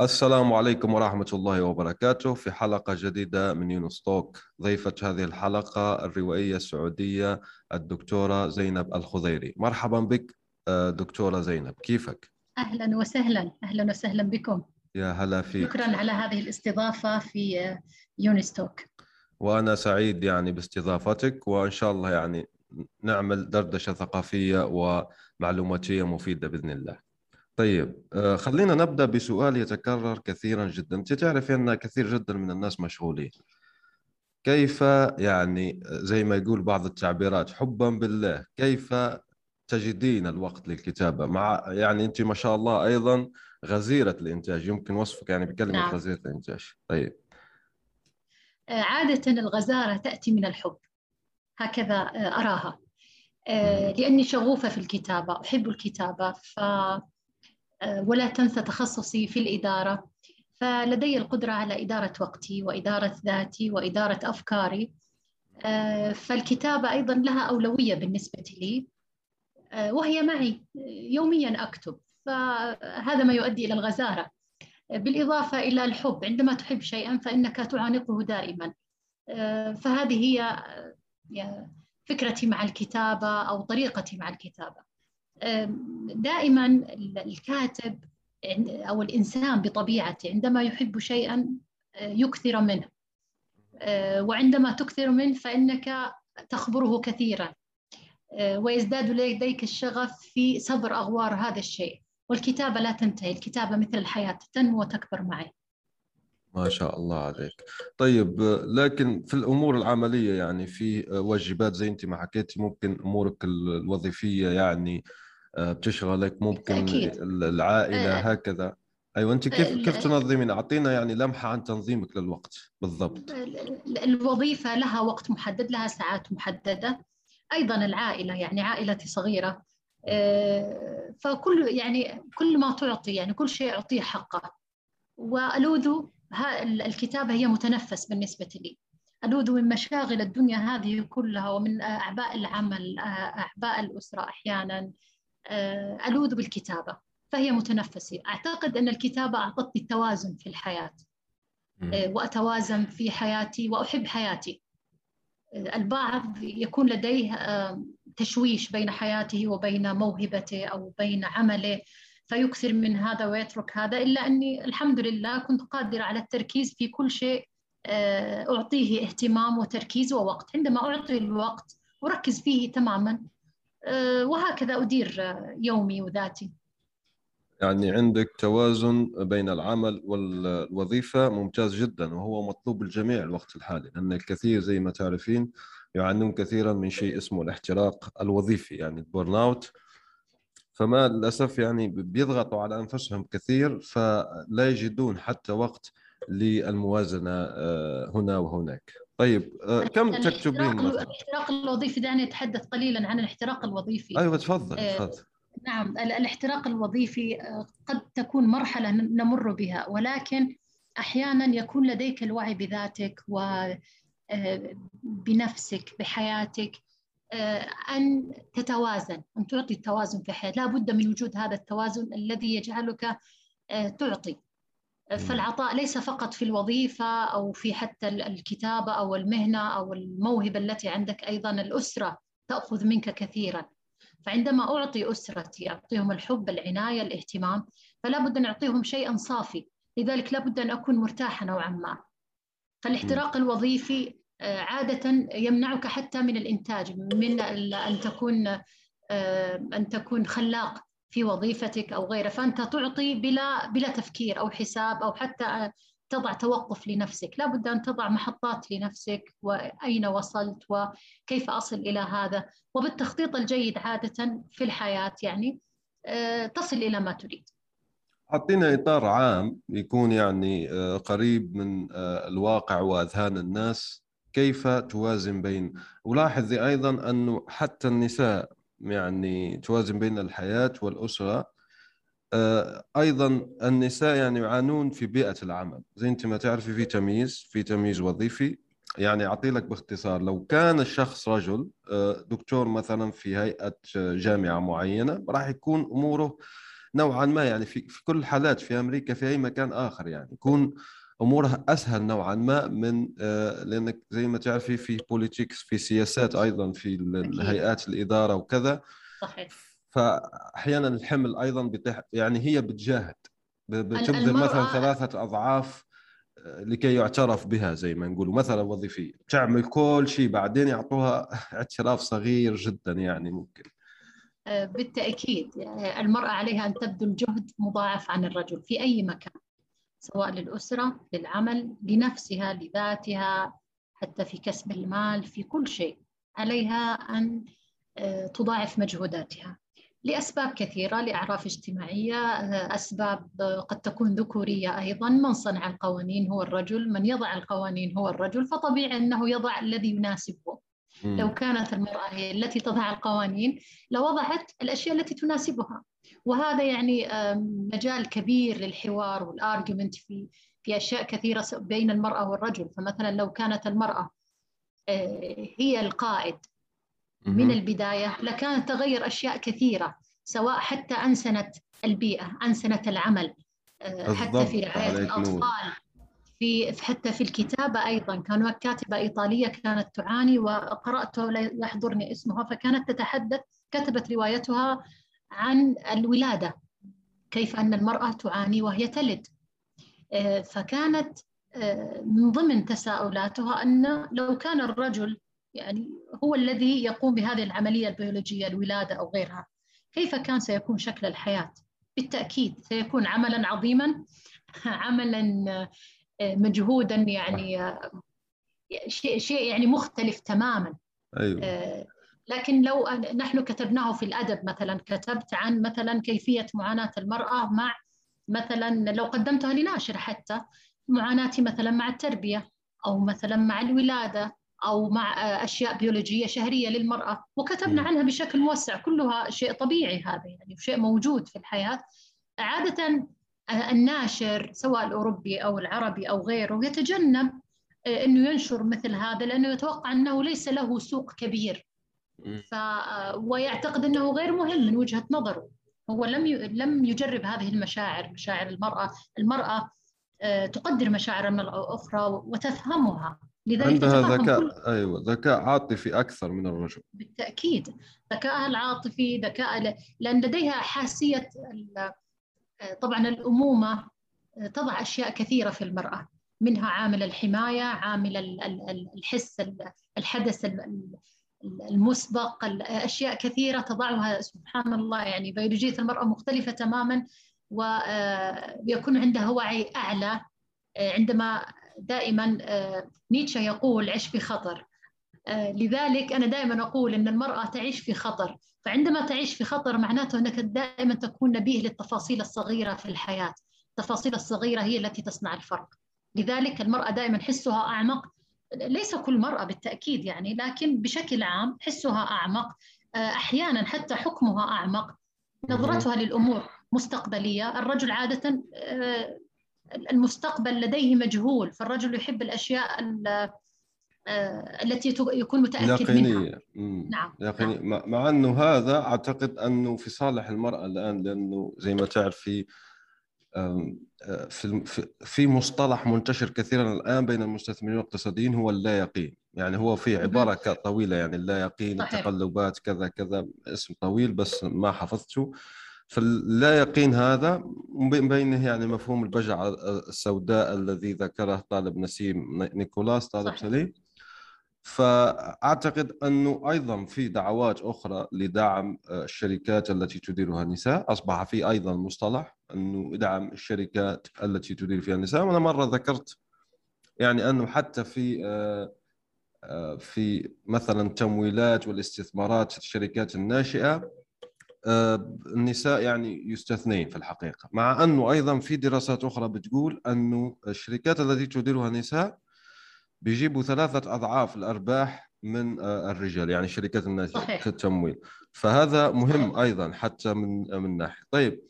السلام عليكم ورحمة الله وبركاته في حلقة جديدة من يونس توك. ضيفة هذه الحلقة الروائية السعودية الدكتورة زينب الخضيري. مرحبا بك آه، دكتورة زينب. كيفك؟ أهلا وسهلا. أهلا وسهلا بكم. يا هلا فيك. شكرا على هذه الاستضافة في آه، يونس توك. وأنا سعيد يعني باستضافتك وإن شاء الله يعني نعمل دردشة ثقافية ومعلوماتية مفيدة بإذن الله. طيب آه، خلينا نبدأ بسؤال يتكرر كثيرا جدا. أنت تعرفي أن كثير جدا من الناس مشغولين. كيف يعني زي ما يقول بعض التعبيرات حبا بالله كيف تجدين الوقت للكتابة؟ مع يعني أنت ما شاء الله أيضا غزيرة الإنتاج يمكن وصفك يعني بكلمة نعم. غزيرة الإنتاج. طيب. آه، عادة الغزارة تأتي من الحب. هكذا آه، أراها. لأني شغوفة في الكتابة أحب الكتابة ف ولا تنسى تخصصي في الإدارة. فلدي القدرة على إدارة وقتي وإدارة ذاتي وإدارة أفكاري. آه، فالكتابة أيضا لها أولوية بالنسبة لي. آه، وهي معي. يوميا أكتب. فهذا ما يؤدي إلى الغزارة. بالإضافة إلى الحب. عندما تحب شيئا فإنك تعانقه دائما. فهذه هي فكرتي مع الكتابة أو طريقتي مع الكتابة. دائما الكاتب أو الإنسان بطبيعته عندما يحب شيئا آه، يكثر منه. آه، وعندما تكثر منه فإنك تخبره كثيرا. آه، ويزداد لديك الشغف في صبر أغوار هذا الشيء. والكتابة لا تنتهي. الكتابة مثل الحياة تنمو وتكبر معي. ما شاء الله عليك. طيب لكن في الأمور العملية يعني في واجبات زي أنت ما حكيتي ممكن أمورك الوظيفية يعني بتشغلك ممكن أكيد. العائلة أه هكذا. أيوه أنت كيف كيف تنظمين؟ أعطينا يعني لمحة عن تنظيمك للوقت بالضبط. الوظيفة لها وقت محدد لها ساعات محددة. أيضا العائلة يعني عائلتي صغيرة. آه، فكل يعني كل ما تعطي يعني كل شيء أعطيه حقه. والوذ الكتابة هي متنفس بالنسبة لي. الوذ من مشاغل الدنيا هذه كلها ومن أعباء العمل أعباء الأسرة أحيانا. آه، ألوذ بالكتابة فهي متنفسي أعتقد أن الكتابة أعطتني التوازن في الحياة. آه، وأتوازن في حياتي وأحب حياتي. آه، البعض يكون لديه تشويش بين حياته وبين موهبته أو بين عمله فيكثر من هذا ويترك هذا إلا أني الحمد لله كنت قادرة على التركيز في كل شيء أعطيه اهتمام وتركيز ووقت. عندما أعطي الوقت أركز فيه تماما آه، وهكذا أدير يومي وذاتي. يعني عندك توازن بين العمل والوظيفة ممتاز جدا وهو مطلوب الجميع الوقت الحالي لأن الكثير زي ما تعرفين يعانون كثيرا من شيء اسمه الاحتراق الوظيفي يعني ال burnout فما للأسف يعني بيضغطوا على أنفسهم كثير فلا يجدون حتى وقت للموازنة آه، هنا وهناك. طيب آه، كم تكتبين؟ الاحتراق الوظيفي دعني أتحدث قليلا عن الاحتراق الوظيفي. أيوه تفضل آه، تفضل. نعم الاحتراق الوظيفي آه، قد تكون مرحلة نمر بها ولكن أحيانا يكون لديك الوعي بذاتك وبنفسك بحياتك أن تتوازن أن تعطي التوازن في الحياة لا بد من وجود هذا التوازن الذي يجعلك تعطي. فالعطاء ليس فقط في الوظيفة أو في حتى الكتابة أو المهنة أو الموهبة التي عندك أيضا الأسرة تأخذ منك كثيرا. فعندما أعطي أسرتي أعطيهم الحب العناية الاهتمام فلا بد أن أعطيهم شيئا صافي. لذلك لا بد أن أكون مرتاحة نوعا ما. فالاحتراق الوظيفي آه، عادة يمنعك حتى من الإنتاج من أن تكون آه، أن تكون خلاق. في وظيفتك أو غيره فأنت تعطي بلا بلا تفكير أو حساب أو حتى تضع توقف لنفسك. لا بد أن تضع محطات لنفسك وأين وصلت وكيف أصل إلى هذا. وبالتخطيط الجيد عادة في الحياة يعني آه، تصل إلى ما تريد. أعطينا إطار عام يكون يعني آه، قريب من آه، الواقع وأذهان الناس كيف توازن بين. ولاحظي أيضا أنه حتى النساء يعني توازن بين الحياة والأسرة. آه، أيضا النساء يعني يعانون في بيئة العمل. زي أنت ما تعرفي في تمييز في تمييز وظيفي. يعني أعطي لك باختصار لو كان الشخص رجل دكتور مثلا في هيئة جامعة معينة راح يكون أموره نوعا ما يعني في في كل الحالات في أمريكا في أي مكان آخر يعني يكون أمورها أسهل نوعا ما من آه، لأنك زي ما تعرفي في بوليتيكس في سياسات أيضا في الهيئات الإدارة وكذا. صحيح. فاحيانا الحمل أيضا بتح يعني هي بتجاهد. بتبذل مثلا ثلاثة أضعاف آه، لكي يعترف بها زي ما نقول مثلا وظيفية. تعمل كل شيء بعدين يعطوها اعتراف صغير جدا يعني ممكن. آه، بالتأكيد. يعني المرأة عليها أن تبذل جهد مضاعف عن الرجل في أي مكان. سواء للأسرة للعمل لنفسها لذاتها حتى في كسب المال في كل شيء عليها أن آه، تضاعف مجهوداتها. لأسباب كثيرة لأعراف اجتماعية آه، أسباب قد تكون ذكورية أيضا من صنع القوانين هو الرجل من يضع القوانين هو الرجل فطبيعي أنه يضع الذي يناسبه. لو كانت المرأة هي التي تضع القوانين لوضعت الأشياء التي تناسبها. وهذا يعني مجال كبير للحوار والارجيومنت في في أشياء كثيرة بين المرأة والرجل. فمثلا لو كانت المرأة آه، هي القائد من البداية لكانت تغير أشياء كثيرة سواء حتى أنسنت البيئة أنسنت العمل آه، حتى في رعاية الأطفال في حتى في الكتابة أيضا. كان كاتبة إيطالية كانت تعاني وقرأت لا يحضرني اسمها فكانت تتحدث كتبت روايتها عن الولادة كيف أن المرأة تعاني وهي تلد. آه، فكانت آه، من ضمن تساؤلاتها أن لو كان الرجل يعني هو الذي يقوم بهذه العملية البيولوجية الولادة أو غيرها كيف كان سيكون شكل الحياة؟ بالتأكيد سيكون عملا عظيما عملا مجهودا يعني شيء شيء يعني مختلف تماما. أيوه. آه، لكن لو نحن كتبناه في الأدب مثلا كتبت عن مثلا كيفية معاناة المرأة مع مثلا لو قدمتها لناشر حتى معاناتي مثلا مع التربية أو مثلا مع الولادة أو مع أشياء بيولوجية شهرية للمرأة. وكتبنا عنها بشكل موسع. كلها شيء طبيعي هذا يعني شيء موجود في الحياة. عادة الناشر سواء الأوروبي أو العربي أو غيره يتجنب آه، أنه ينشر مثل هذا لأنه يتوقع أنه ليس له سوق كبير. ف آه، ويعتقد أنه غير مهم من وجهة نظره. هو لم لم يجرب هذه المشاعر مشاعر المرأة. المرأة آه، تقدر مشاعر المرأة الأخرى وتفهمها. لذلك عندها ذكاء. كل... أيوه ذكاء عاطفي أكثر من الرجل. بالتأكيد. ذكائها العاطفي ذكاء لأن لديها حاسية طبعا الأمومة تضع أشياء كثيرة في المرأة. منها عامل الحماية عامل الحس الحدث المسبق أشياء كثيرة تضعها سبحان الله يعني بيولوجية المرأة مختلفة تماما ويكون عندها وعي أعلى عندما دائما نيتشه يقول عش في خطر. لذلك أنا دائما أقول أن المرأة تعيش في خطر. فعندما تعيش في خطر معناته أنك دائما تكون نبيه للتفاصيل الصغيرة في الحياة. التفاصيل الصغيرة هي التي تصنع الفرق. لذلك المرأة دائما حسها أعمق ليس كل مرأة بالتأكيد يعني لكن بشكل عام حسها أعمق أحيانا حتى حكمها أعمق نظرتها للأمور مستقبلية الرجل عادة آه، المستقبل لديه مجهول فالرجل يحب الأشياء آه، التي يكون متأكد يقينية. منها نعم يقينية. نعم. مع أنه هذا أعتقد أنه في صالح المرأة الآن لأنه زي ما تعرف في آه، في في مصطلح منتشر كثيرا الآن بين المستثمرين والاقتصاديين هو اللا يقين يعني هو في عبارة طويلة يعني اللا يقين. التقلبات كذا كذا اسم طويل بس ما حفظته. فاللا يقين هذا من بينه يعني مفهوم البجعة السوداء الذي ذكره طالب نسيم نيكولاس طالب صحيح. سليم. فأعتقد أنه أيضا في دعوات أخرى لدعم آه، الشركات التي تديرها النساء أصبح في أيضا مصطلح. إنه إدعم الشركات التي تدير فيها النساء. وأنا مرة ذكرت يعني أنه حتى في آه، آه، في مثلا تمويلات والاستثمارات الشركات الناشئة آه، النساء يعني يستثنين في الحقيقة. مع أنه أيضا في دراسات أخرى بتقول أنه الشركات التي تديرها النساء بيجيبوا ثلاثة أضعاف الأرباح من الرجال يعني شركات الناشئة صحيح. في التمويل. فهذا مهم أيضا حتى من من ناحية. طيب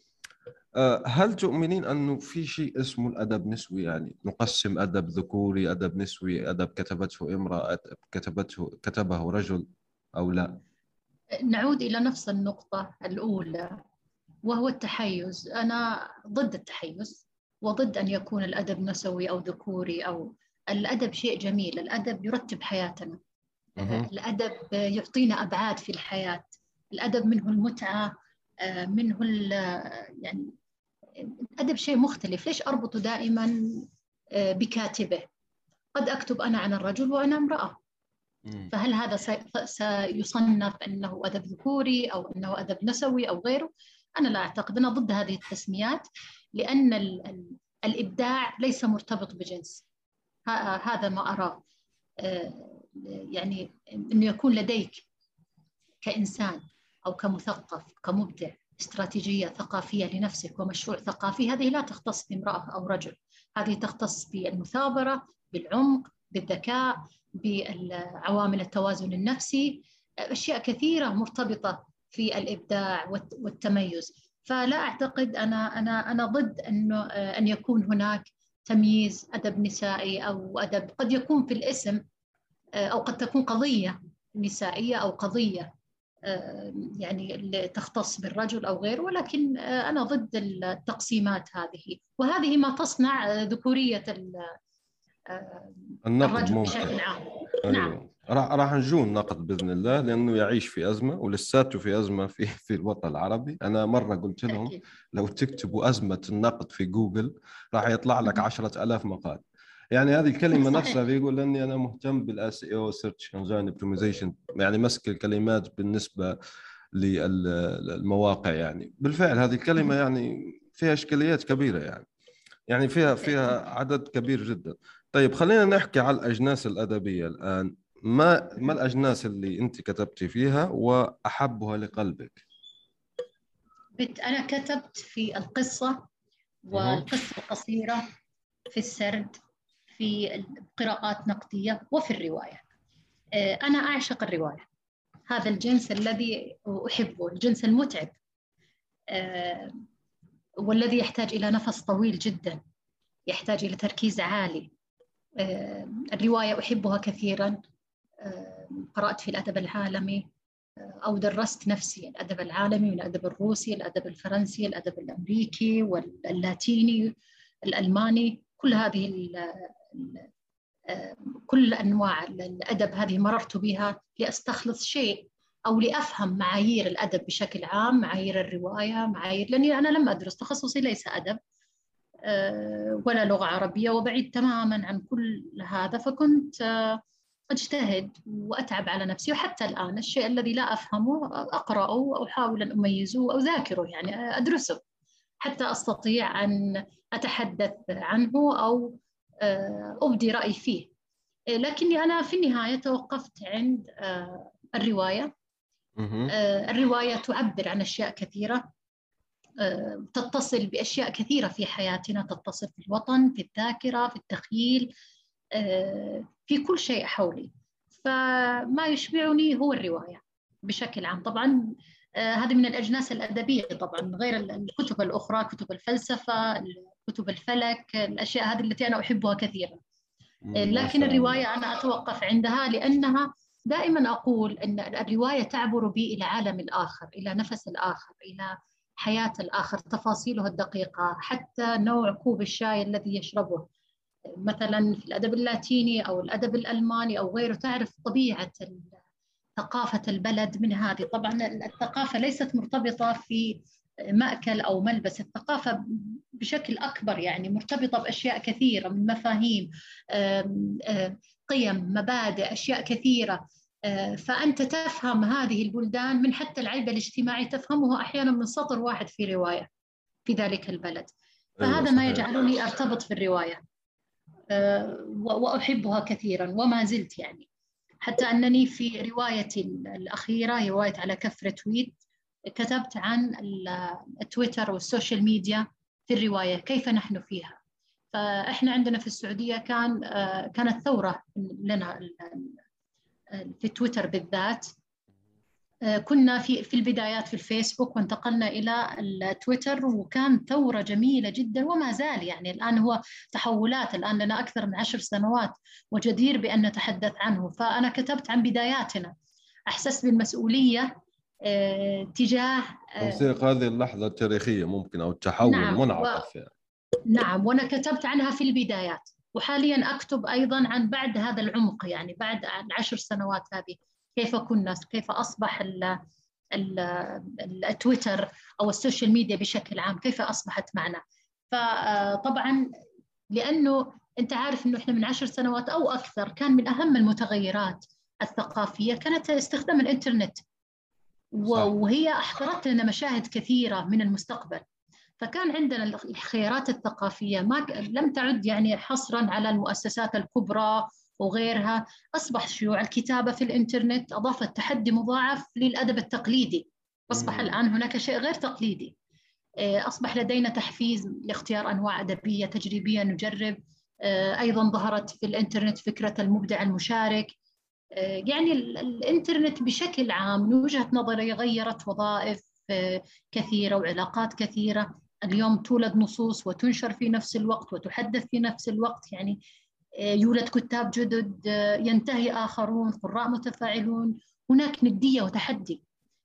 هل تؤمنين أنه في شيء اسمه الأدب نسوي؟ يعني نقسم أدب ذكوري أدب نسوي أدب كتبته امرأة أدب كتبته كتبه رجل أو لا؟ نعود إلى نفس النقطة الأولى وهو التحيز. أنا ضد التحيز وضد أن يكون الأدب نسوي أو ذكوري أو الأدب شيء جميل. الأدب يرتب حياتنا. مهم. الأدب يعطينا أبعاد في الحياة. الأدب منه المتعة آه، منه ال- يعني الأدب شيء مختلف. ليش أربطه دائما آه، بكاتبة؟ قد أكتب أنا عن الرجل وأنا امرأة. فهل هذا سي- سيصنف أنه أدب ذكوري أو أنه أدب نسوي أو غيره؟ أنا لا أعتقد. أنا ضد هذه التسميات لأن ال- ال- الإبداع ليس مرتبط بجنس. هذا ما أراه آه، يعني أنه يكون لديك كإنسان أو كمثقف كمبدع. استراتيجية ثقافية لنفسك ومشروع ثقافي هذه لا تختص بامرأة أو رجل. هذه تختص بالمثابرة بالعمق بالذكاء بعوامل التوازن النفسي. أشياء كثيرة مرتبطة في الإبداع والت- والتميز. فلا أعتقد أنا أنا أنا ضد أنه أن يكون هناك تمييز أدب نسائي أو أدب قد يكون في الاسم أو قد تكون قضية نسائية أو قضية يعني اللي تختص بالرجل أو غيره ولكن آه، أنا ضد التقسيمات هذه وهذه ما تصنع آه، ذكورية ال- آه، النقد الرجل ممكن بشكل عام نعم. أيوه راح راح نجون النقد بإذن الله لأنه يعيش في أزمة ولساته في أزمة في في الوطن العربي أنا مرة قلت لهم. لو تكتبوا أزمة النقد في جوجل راح يطلع لك مهم. عشرة ألاف مقال يعني هذه الكلمة صحيح. نفسها بيقول أني أنا مهتم بال SEO search engine optimization يعني مسك الكلمات بالنسبة للمواقع يعني. بالفعل هذه الكلمة يعني فيها إشكاليات كبيرة يعني. يعني فيها فيها عدد كبير جدا. طيب خلينا نحكي على الأجناس الأدبية الآن. ما ما الأجناس اللي أنت كتبتي فيها وأحبها لقلبك؟ أنا كتبت في القصة والقصة القصيرة في السرد. في قراءات نقدية وفي الرواية. آه، أنا أعشق الرواية. هذا الجنس الذي أحبه الجنس المتعب. آه، والذي يحتاج إلى نفس طويل جدا يحتاج إلى تركيز عالي. آه، الرواية أحبها كثيرا. قرأت في الأدب العالمي. أو درست نفسي الأدب العالمي والأدب الروسي الأدب الفرنسي الأدب الأمريكي واللاتيني الألماني. كل هذه آه، كل أنواع الأدب هذه مررت بها لأستخلص شيء أو لأفهم معايير الأدب بشكل عام معايير الرواية معايير لأني أنا لم أدرس تخصصي ليس أدب آه، ولا لغة عربية وبعيد تماما عن كل هذا فكنت آه، أجتهد وأتعب على نفسي وحتى الآن الشيء الذي لا أو أحاول أن أميزه أو أذاكره يعني أدرسه. حتى أستطيع أن أتحدث عنه أو آه، أبدي رأيي فيه. آه، لكني أنا في النهاية توقفت عند آه، الرواية. الرواية تعبر عن أشياء كثيرة. تتصل بأشياء كثيرة في حياتنا تتصل في الوطن في الذاكرة في التخيل في كل شيء حولي. فما يشبعني هو الرواية بشكل عام. طبعا هذه من الأجناس الأدبية طبعا غير ال- الكتب الأخرى كتب الفلسفة كتب الفلك الأشياء هذه التي أنا أحبها كثيرا ما لكن. الرواية أنا أتوقف عندها لأنها دائما أقول أن الرواية تعبر بي إلى عالم الآخر إلى نفس الآخر إلى حياة الآخر تفاصيله الدقيقة حتى نوع كوب الشاي الذي يشربه مثلا في الأدب اللاتيني أو الأدب الألماني أو غيره تعرف طبيعة ثقافة البلد من هذه. طبعا الثقافة ليست مرتبطة في مأكل أو ملبس. الثقافة بشكل أكبر يعني مرتبطة بأشياء كثيرة من مفاهيم قيم مبادئ أشياء كثيرة. آه، فأنت تفهم هذه البلدان من حتى العيب الاجتماعي تفهمه أحيانا من سطر واحد في رواية في ذلك البلد. أيوة، فهذا ما. يجعلني أرتبط في الرواية آه، وأحبها كثيرا وما زلت يعني. حتى أنني في روايتي الأخيرة رواية على كف retweet كتبت عن التويتر وال social media في الرواية كيف نحن فيها؟ فإحنا عندنا في السعودية كان كانت ثورة لنا في تويتر بالذات. كنا في في البدايات في الفيسبوك وانتقلنا إلى التويتر وكان ثورة جميلة جدا وما زال يعني. الآن هو تحولات الآن لنا أكثر من عشر سنوات وجدير بأن نتحدث عنه. فأنا كتبت عن بداياتنا. أحسست بالمسؤولية آه تجاه آه توثيق هذه اللحظة التاريخية ممكن أو التحول نعم المنعطف و... يعني. نعم وأنا كتبت عنها في البدايات. وحاليا أكتب أيضا عن بعد هذا العمق يعني بعد العشر سنوات هذه. كيف كنا كيف أصبح ال التويتر أو ال social media بشكل عام كيف أصبحت معنا. فطبعا لأنه أنت عارف إنه إحنا من عشر سنوات أو أكثر كان من أهم المتغيرات الثقافية كانت استخدام الإنترنت. وهي أحضرت لنا مشاهد كثيرة من المستقبل. فكان عندنا الخيارات الثقافية ما لم تعد يعني حصرا على المؤسسات الكبرى وغيرها أصبح شيوع الكتابة في الإنترنت أضافت تحدي مضاعف للأدب التقليدي. أصبح الآن هناك شيء غير تقليدي. آه، أصبح لدينا تحفيز لاختيار أنواع أدبية تجريبية نجرب. آه، أيضا ظهرت في الإنترنت فكرة المبدع المشارك. آه، يعني الإنترنت بشكل عام من وجهة نظري غيرت وظائف كثيرة وعلاقات كثيرة. اليوم تولد نصوص وتنشر في نفس الوقت وتحدث في نفس الوقت. يعني يولد كتاب جدد ينتهي آخرون قراء متفاعلون هناك ندية وتحدي.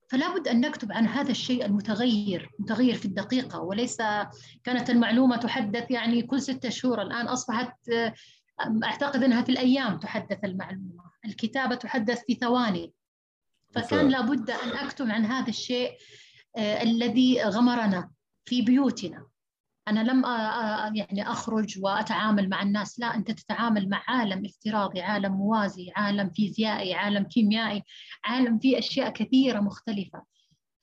فلا بد أن نكتب عن هذا الشيء المتغير متغير في الدقيقة وليس كانت المعلومة تحدث يعني كل ستة شهور. الآن أصبحت أعتقد أنها في الأيام تحدث المعلومة. الكتابة تحدث في ثواني. فكان لابد أن أكتب عن هذا الشيء آه، الذي غمرنا في بيوتنا. أنا لم يعني أخرج وأتعامل مع الناس لا أنت تتعامل مع عالم افتراضي عالم موازي عالم فيزيائي عالم كيميائي عالم فيه أشياء كثيرة مختلفة.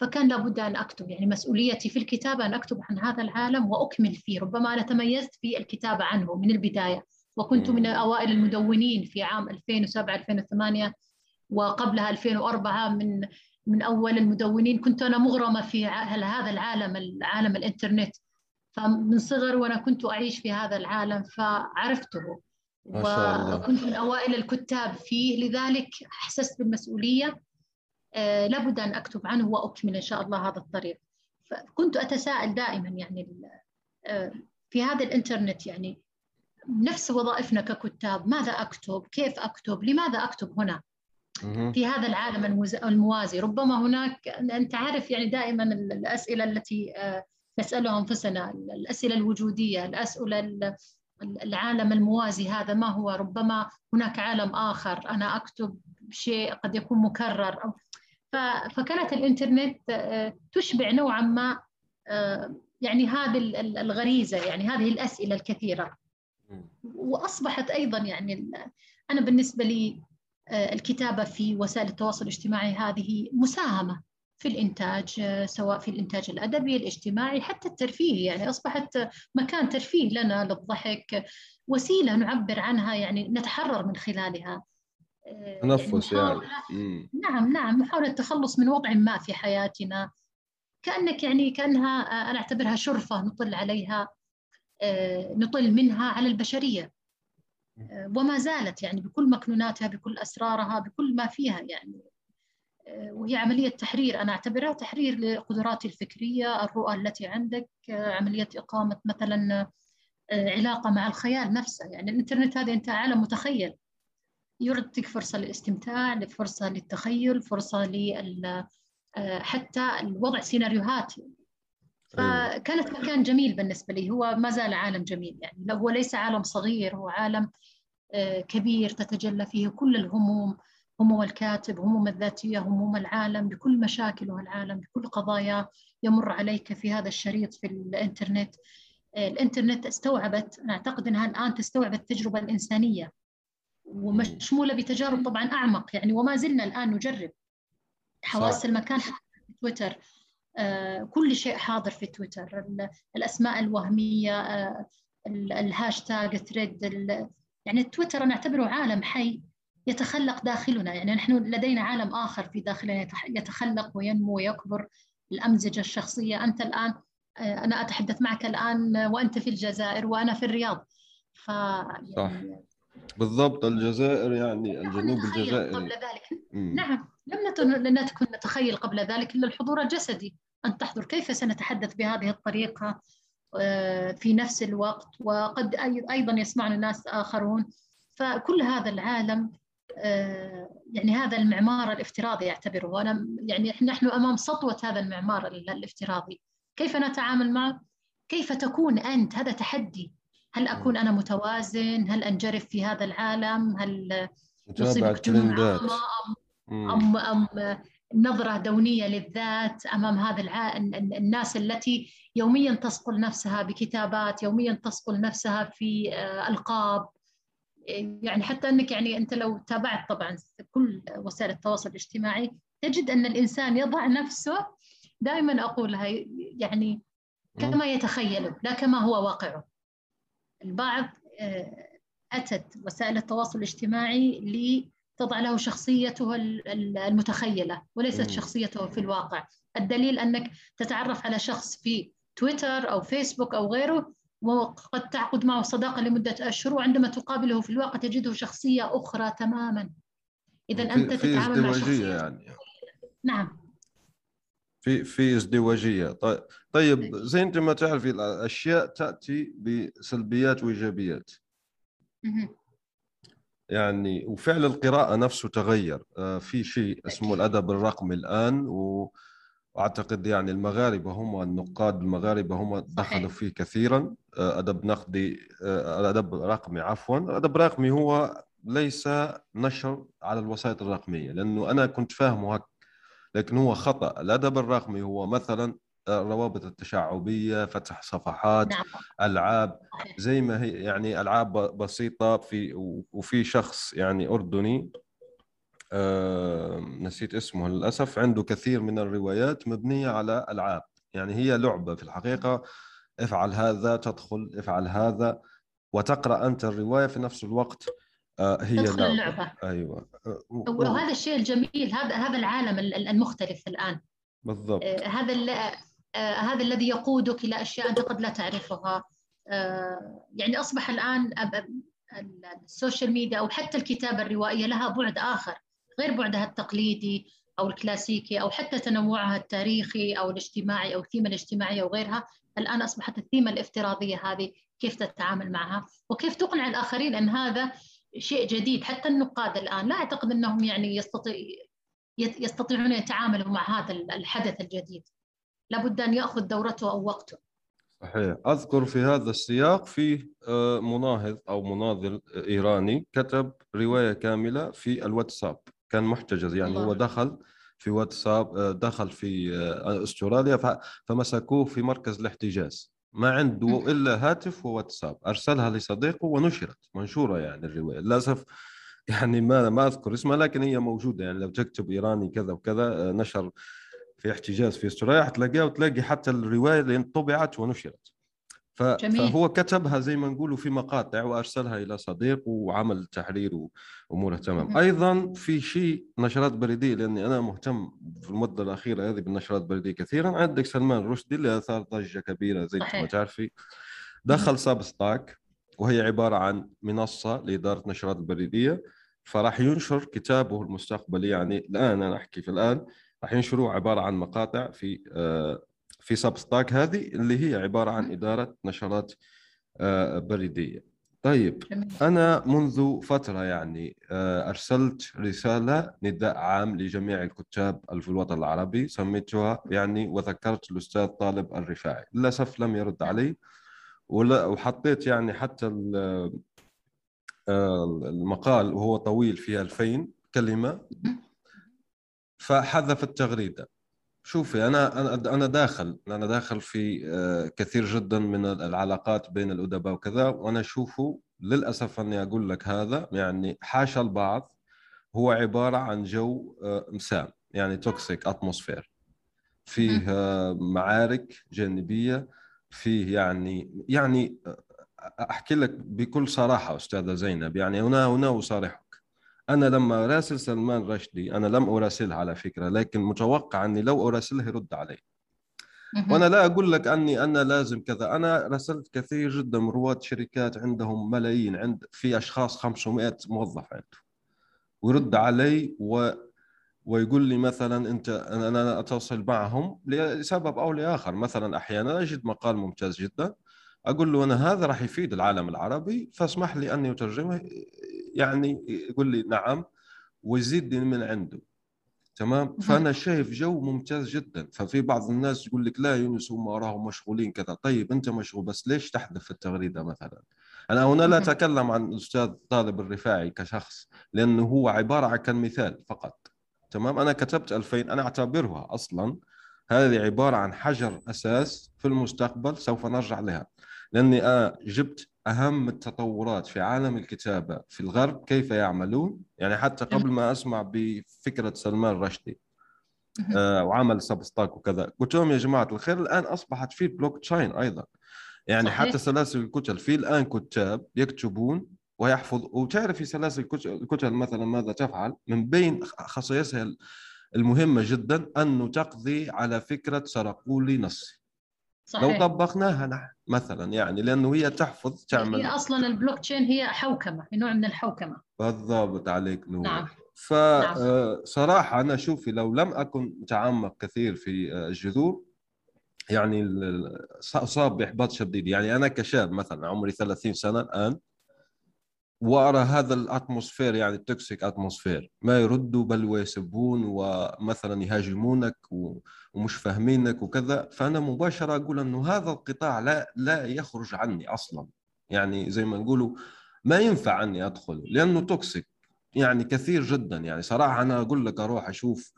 فكان لابد أن أكتب يعني مسؤوليتي في الكتابة أن أكتب عن هذا العالم وأكمل فيه. ربما أنا تميزت في الكتابة عنه من البداية وكنت من أوائل المدونين في عام 2007 2008 وقبلها 2004 من من أول المدونين. كنت أنا مغرمة في هذا العالم العالم الإنترنت. فمن صغر وأنا كنت أعيش في هذا العالم فعرفته. ما شاء الله. وكنت من أوائل الكتاب فيه. لذلك أحسست بالمسؤولية. آه لابد أن أكتب عنه وأكمل إن شاء الله هذا الطريق. فكنت أتساءل دائما يعني آه في هذا الإنترنت يعني نفس وظائفنا ككتاب ماذا أكتب؟ كيف أكتب؟ لماذا أكتب هنا؟ في هذا العالم الموازي. ربما هناك أنت عارف يعني دائما الأسئلة التي نسأله أنفسنا الأسئلة الوجودية الأسئلة العالم الموازي هذا ما هو؟ ربما هناك عالم آخر أنا أكتب شيء قد يكون مكرر. فكانت الإنترنت آه، تشبع نوعا ما آه، يعني هذه الغريزة يعني هذه الأسئلة الكثيرة. وأصبحت أيضا يعني أنا بالنسبة لي آه، الكتابة في وسائل التواصل الاجتماعي هذه مساهمة. في الإنتاج سواء في الإنتاج الأدبي الاجتماعي حتى الترفيهي. يعني أصبحت مكان ترفيه لنا للضحك وسيلة نعبر عنها يعني نتحرر من خلالها. تنفس يعني. نعم نعم محاولة التخلص من وضع ما في حياتنا. كأنك يعني كأنها أنا أعتبرها شرفة نطل عليها نطل منها على البشرية. وما زالت يعني بكل مكنوناتها بكل أسرارها بكل ما فيها يعني. وهي عملية تحرير. أنا أعتبرها تحرير لقدراتي الفكرية الرؤى التي عندك عملية إقامة مثلا علاقة مع الخيال نفسه. يعني الإنترنت هذا أنت عالم متخيل. يعطيك فرصة للاستمتاع فرصة للتخيل فرصة لل حتى الوضع سيناريوهات. أيوة. فكانت مكان جميل بالنسبة لي. هو ما زال عالم جميل. يعني هو ليس عالم صغير هو عالم كبير تتجلى فيه كل الهموم. هموم الكاتب هموم الذاتية هموم العالم بكل مشاكله العالم بكل قضايا يمر عليك في هذا الشريط في الإنترنت. الإنترنت استوعبت أنا أعتقد أنها الآن تستوعب التجربة الإنسانية ومشمولة بتجارب طبعا أعمق يعني وما زلنا الآن نجرب حواس المكان في تويتر. آه، كل شيء حاضر في تويتر. الأسماء الوهمية آه، ال hashtag thread يعني تويتر أنا أعتبره عالم حي. يتخلق داخلنا. يعني نحن لدينا عالم آخر في داخلنا يتخلق وينمو ويكبر. الأمزجة الشخصية أنت الآن آه، أنا أتحدث معك الآن وأنت في الجزائر وأنا في الرياض. ف يعني صح. بالضبط الجزائر يعني الجنوب الجزائري قبل ذلك. مم. نعم. لم نكن نتخيل قبل ذلك إلا الحضور الجسدي. أن تحضر. كيف سنتحدث بهذه الطريقة؟ آه، في نفس الوقت وقد أي- أيضا يسمعنا ناس آخرون. فكل هذا العالم آه، يعني هذا المعمار الافتراضي أعتبره أنا يعني نحن أمام سطوة هذا المعمار ال- الافتراضي كيف نتعامل معه؟ كيف تكون أنت؟ هذا تحدي هل أكون أنا متوازن؟ هل أنجرف في هذا العالم؟ هل يصيبك. أم أم نظرة دونية للذات أمام هذا الع... الناس التي يوميا تصقل نفسها بكتابات يوميا تصقل نفسها في آه، ألقاب يعني حتى أنك يعني أنت لو تابعت طبعا كل وسائل التواصل الاجتماعي تجد أن الإنسان يضع نفسه دائما أقولها يعني كما يتخيله لا كما هو واقعه البعض آه، أتت وسائل التواصل الاجتماعي لتضع له شخصيته ال- ال- المتخيلة وليست. شخصيته في الواقع الدليل أنك تتعرف على شخص في تويتر أو فيسبوك أو غيره وقد تعقد معه صداقة لمدة أشهر وعندما تقابله في الواقع تجده شخصية أخرى تماما. إذا أنت تتعامل مع شخصية يعني. نعم. في في ازدواجية. طيب, طيب زي أنت ما تعرفي الأشياء تأتي بسلبيات وإيجابيات. يعني وفعل القراءة نفسه تغير. آه، في شيء اسمه. الأدب الرقمي الآن و- وأعتقد يعني المغاربة هم النقاد المغاربة هم دخلوا فيه كثيرا. آه، أدب نقدي آه، أدب رقمي عفوا. الأدب الرقمي هو ليس نشر على الوسائط الرقمية لأنه أنا كنت فاهمه هك لكن هو خطأ. الأدب الرقمي هو مثلا آه، الروابط التشعبية فتح صفحات نعم. صحيح. زي ما هي يعني ألعاب بسيطة في وفي شخص يعني أردني آه نسيت اسمه. للأسف عنده كثير من الروايات مبنية على ألعاب. يعني هي لعبة في الحقيقة. افعل هذا تدخل افعل هذا وتقرأ أنت الرواية في نفس الوقت. آه هي تدخل لعبة. اللعبة. أيوه. آه، وهذا الشيء الجميل هذا هذا العالم ال- ال- المختلف الآن. بالضبط. هذا هذا الذي يقودك إلى أشياء أنت قد لا تعرفها. يعني أصبح الآن أب- أب- ال- ال social media أو حتى الكتابة الروائية لها بعد آخر. غير بعدها التقليدي أو الكلاسيكي أو حتى تنوعها التاريخي أو الاجتماعي أو الثيمة الاجتماعية وغيرها الآن أصبحت الثيمة الافتراضية هذه كيف تتعامل معها وكيف تقنع الآخرين أن هذا شيء جديد. حتى النقاد الآن لا أعتقد أنهم يعني يستطيع يستطيعون يتعاملوا مع هذا الحدث الجديد. لابد أن يأخذ دورته أو وقته. صحيح. أذكر في هذا السياق في آه، مناهض أو مناضل إيراني كتب رواية كاملة في الواتساب. كان محتجز يعني الله. هو دخل في واتساب آه، دخل في آه، أستراليا ف- فمسكوه في مركز الاحتجاز. ما عنده. إلا هاتف وواتساب. أرسلها لصديقه ونشرت. منشورة يعني الرواية. للأسف يعني ما ما أذكر اسمها لكن هي موجودة. يعني لو تكتب إيراني كذا وكذا آه، نشر في احتجاز في أستراليا حتلاقيها وتلاقي حتى الرواية اللي طبعت ونشرت. ف... فهو كتبها زي ما نقولوا في مقاطع وأرسلها إلى صديق وعمل تحرير وأموره تمام. أيضا في شيء نشرات بريدية لأني أنا مهتم في المدة الأخيرة هذه بالنشرات البريديه كثيرا. عندك سلمان رشدي اللي أثار ضجة كبيرة زي ما. تعرفي. دخل Substack وهي عبارة عن منصة لإدارة نشرات البريديه فراح ينشر كتابه المستقبلي يعني الآن أنا أحكي في الآن راح ينشروه عبارة عن مقاطع في آه، في Substack هذه اللي هي عبارة عن إدارة نشرات آه، بريدية. طيب. أنا منذ فترة يعني آه، أرسلت رسالة نداء عام لجميع الكتاب في الوطن العربي سميتها يعني وذكرت الأستاذ طالب الرفاعي. للأسف لم يرد علي ولا وحطيت يعني حتى آه، المقال وهو طويل فيه 2000 كلمة فحذف التغريده شوفي أنا أنا أنا داخل أنا داخل في آه، كثير جدا من العلاقات بين الأدباء وكذا وأنا أشوفه للأسف أني أقول لك هذا يعني حاشا البعض هو عبارة عن جو آه، مسام يعني toxic atmosphere فيه آه، معارك جانبية فيه يعني يعني أحكي لك بكل صراحة أستاذة زينب يعني هنا هنا أصارحك. أنا لما أراسل سلمان رشدي أنا لم أراسله على فكرة لكن متوقع أني لو أراسله يرد علي. وأنا لا أقول لك أني أنا لازم كذا أنا رسلت كثير جدا من رواد شركات عندهم ملايين عند في أشخاص 500 موظف عنده. ويرد علي و ويقول لي مثلا أنت أنا أنا اتواصل معهم لسبب أو لآخر. مثلا أحيانا أجد مقال ممتاز جدا أقول له أنا هذا راح يفيد العالم العربي فاسمح لي أني أترجمه. يعني يقول لي نعم ويزيدني من عنده. تمام؟ فأنا شايف جو ممتاز جدا. ففي بعض الناس يقول لك لا يونس هم وراهم مشغولين كذا. طيب أنت مشغول بس ليش تحذف التغريدة مثلا؟ أنا هنا لا. أتكلم عن الأستاذ طالب الرفاعي كشخص لأنه هو عبارة عن كان مثال فقط. تمام؟ أنا كتبت 2000 أنا أعتبرها أصلا هذه عبارة عن حجر أساس في المستقبل سوف نرجع لها. لأني أنا جبت أهم التطورات في عالم الكتابة في الغرب كيف يعملون. يعني حتى قبل ما أسمع بفكرة سلمان رشدي. آه، وعمل Substack وكذا قلت لهم يا جماعة الخير الآن أصبحت في بلوك تشين أيضا. يعني صحيح. حتى سلاسل الكتل في الآن كتاب يكتبون ويحفظ وتعرف في سلاسل الكت- الكتل مثلا ماذا تفعل؟ من بين خصائصها المهمة جدا أنه تقضي على فكرة سرقوا لي نصي. لو صحيح. طبقناها نحن مثلا يعني لأنه هي تحفظ تعمل هي أصلا البلوك تشين هي حوكمة هي نوع من الحوكمة. بالضبط عليك نور. نعم. فصراحة أنا شوفي لو لم أكن متعمق كثير في آه، الجذور يعني أصاب بإحباط شديد. يعني أنا كشاب مثلا عمري 30 سنة الآن وأرى هذا ال atmosphere يعني ال toxic atmosphere. ما يردوا بل ويسبون ومثلا يهاجمونك ومش فاهمينك وكذا. فأنا مباشرة أقول أنه هذا القطاع لا لا يخرج عني أصلا. يعني زي ما نقولوا ما ينفع أني أدخل لأنه toxic يعني كثير جدا. يعني صراحة أنا أقول لك أروح أشوف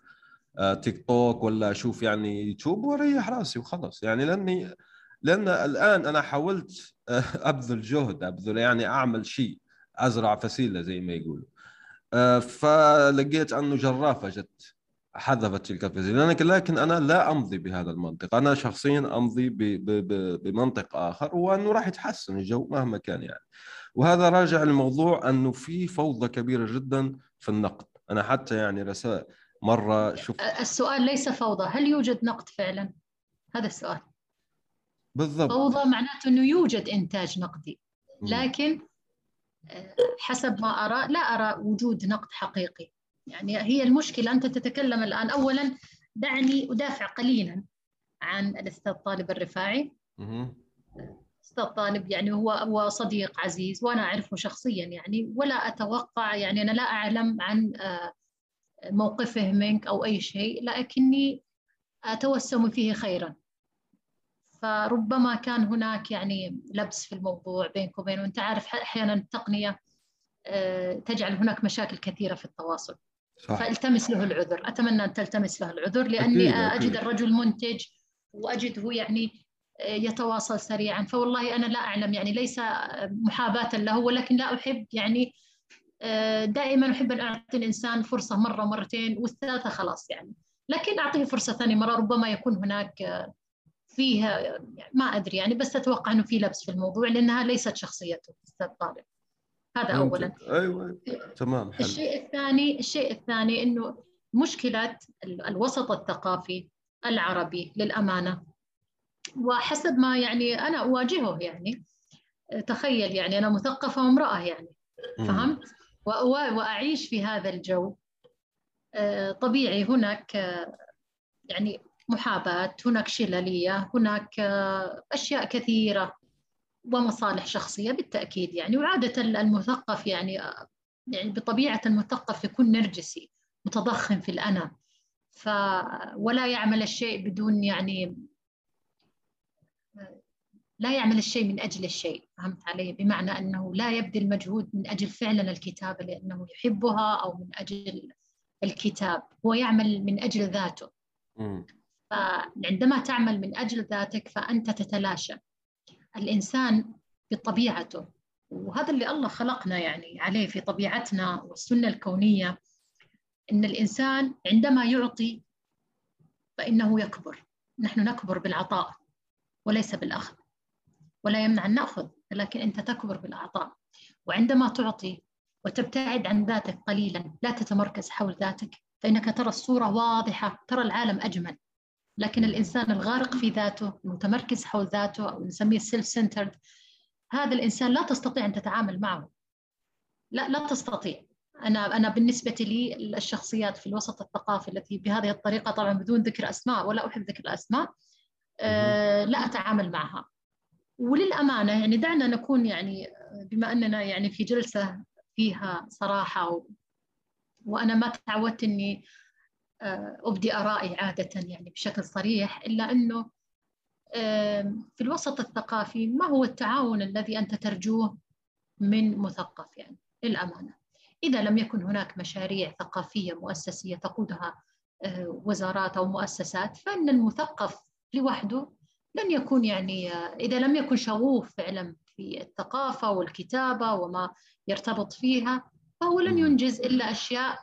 آه، تيك توك ولا أشوف يعني يوتيوب وأريح رأسي وخلص يعني لأني لأن الآن أنا حاولت آه، أبذل جهد أبذل يعني أعمل شيء. أزرع فسيلة زي ما يقولوا. آه، فلقيت أنه جرافة جت حذفت تلك الفسيلة. لكن أنا لا أمضي بهذا المنطق. أنا شخصيا أمضي ب- ب- ب- بمنطق آخر وأنه راح يتحسن الجو مهما كان يعني. وهذا راجع للموضوع أنه في فوضى كبيرة جدا في النقد. أنا حتى يعني رسائل مرة شفت السؤال ليس فوضى. هل يوجد نقد فعلا؟ هذا السؤال. بالضبط. فوضى معناته أنه يوجد إنتاج نقدي. لكن حسب ما أرى لا أرى وجود نقد حقيقي. يعني هي المشكلة أنت تتكلم الآن اولا دعني أدافع قليلا عن الأستاذ طالب الرفاعي. مهم. أستاذ طالب يعني هو هو صديق عزيز وأنا أعرفه شخصيا يعني ولا أتوقع يعني أنا لا أعلم عن آه، موقفه منك أو أي شيء لكني أتوسم فيه خيرا. فربما كان هناك يعني لبس في الموضوع بينك وبينه. وانت عارف أحيانا التقنية آه، تجعل هناك مشاكل كثيرة في التواصل. صح. فالتمس له العذر. أتمنى أن تلتمس له العذر لأني أكيد، أكيد. أجد الرجل منتج واجده يعني يتواصل سريعا. فوالله أنا لا أعلم يعني ليس محاباة له ولكن لا أحب يعني دائما أحب أن أعطي الإنسان فرصة مرة مرتين والثالثه خلاص يعني. لكن أعطيه فرصة ثانية مرة ربما يكون هناك فيها ما أدري يعني بس أتوقع إنه في لبس في الموضوع لأنها ليست شخصيته أستاذ طالب هذا اولا. أيوه. تمام حلو. الشيء الثاني الشيء الثاني إنه مشكلة الوسط الثقافي العربي للأمانة. وحسب ما يعني أنا أواجهه يعني تخيل يعني أنا مثقفة وامرأة يعني فهمت؟ وأعيش في هذا الجو. طبيعي هناك يعني محاباة هناك شللية هناك أشياء كثيرة ومصالح شخصية بالتأكيد يعني. وعادة المثقف يعني يعني بطبيعة المثقف يكون نرجسي متضخم في الأنا. ف ولا يعمل الشيء بدون يعني لا يعمل الشيء من أجل الشيء فهمت علي؟ بمعنى أنه لا يبذل مجهود من أجل فعلا الكتابة لأنه يحبها أو من أجل الكتاب. هو يعمل من أجل ذاته. فعندما تعمل من أجل ذاتك فأنت تتلاشى. الإنسان بطبيعته وهذا اللي الله خلقنا يعني عليه في طبيعتنا والسنة الكونية إن الإنسان عندما يعطي فإنه يكبر. نحن نكبر بالعطاء وليس بالأخذ ولا يمنع أن نأخذ لكن أنت تكبر بالعطاء. وعندما تعطي وتبتعد عن ذاتك قليلا لا تتمركز حول ذاتك فإنك ترى الصورة واضحة ترى العالم أجمل. لكن الإنسان الغارق في ذاته المتمركز حول ذاته أو نسميه سيلف سنترد هذا الإنسان لا تستطيع أن تتعامل معه. لا لا تستطيع. أنا أنا بالنسبة لي الشخصيات في الوسط الثقافي التي بهذه الطريقة طبعا بدون ذكر أسماء ولا أحب ذكر الأسماء آه لا أتعامل معها. وللأمانة يعني دعنا نكون يعني بما أننا يعني في جلسة فيها صراحة و... وأنا ما تعودت آه، أبدي آرائي عادة يعني بشكل صريح إلا أنه في الوسط الثقافي ما هو التعاون الذي أنت ترجوه من مثقف يعني؟ للأمانة. إذا لم يكن هناك مشاريع ثقافية مؤسسية تقودها آه، وزارات أو مؤسسات فإن المثقف لوحده لن يكون يعني آه، إذا لم يكن شغوف فعلا في الثقافة والكتابة وما يرتبط فيها فهو لن ينجز إلا أشياء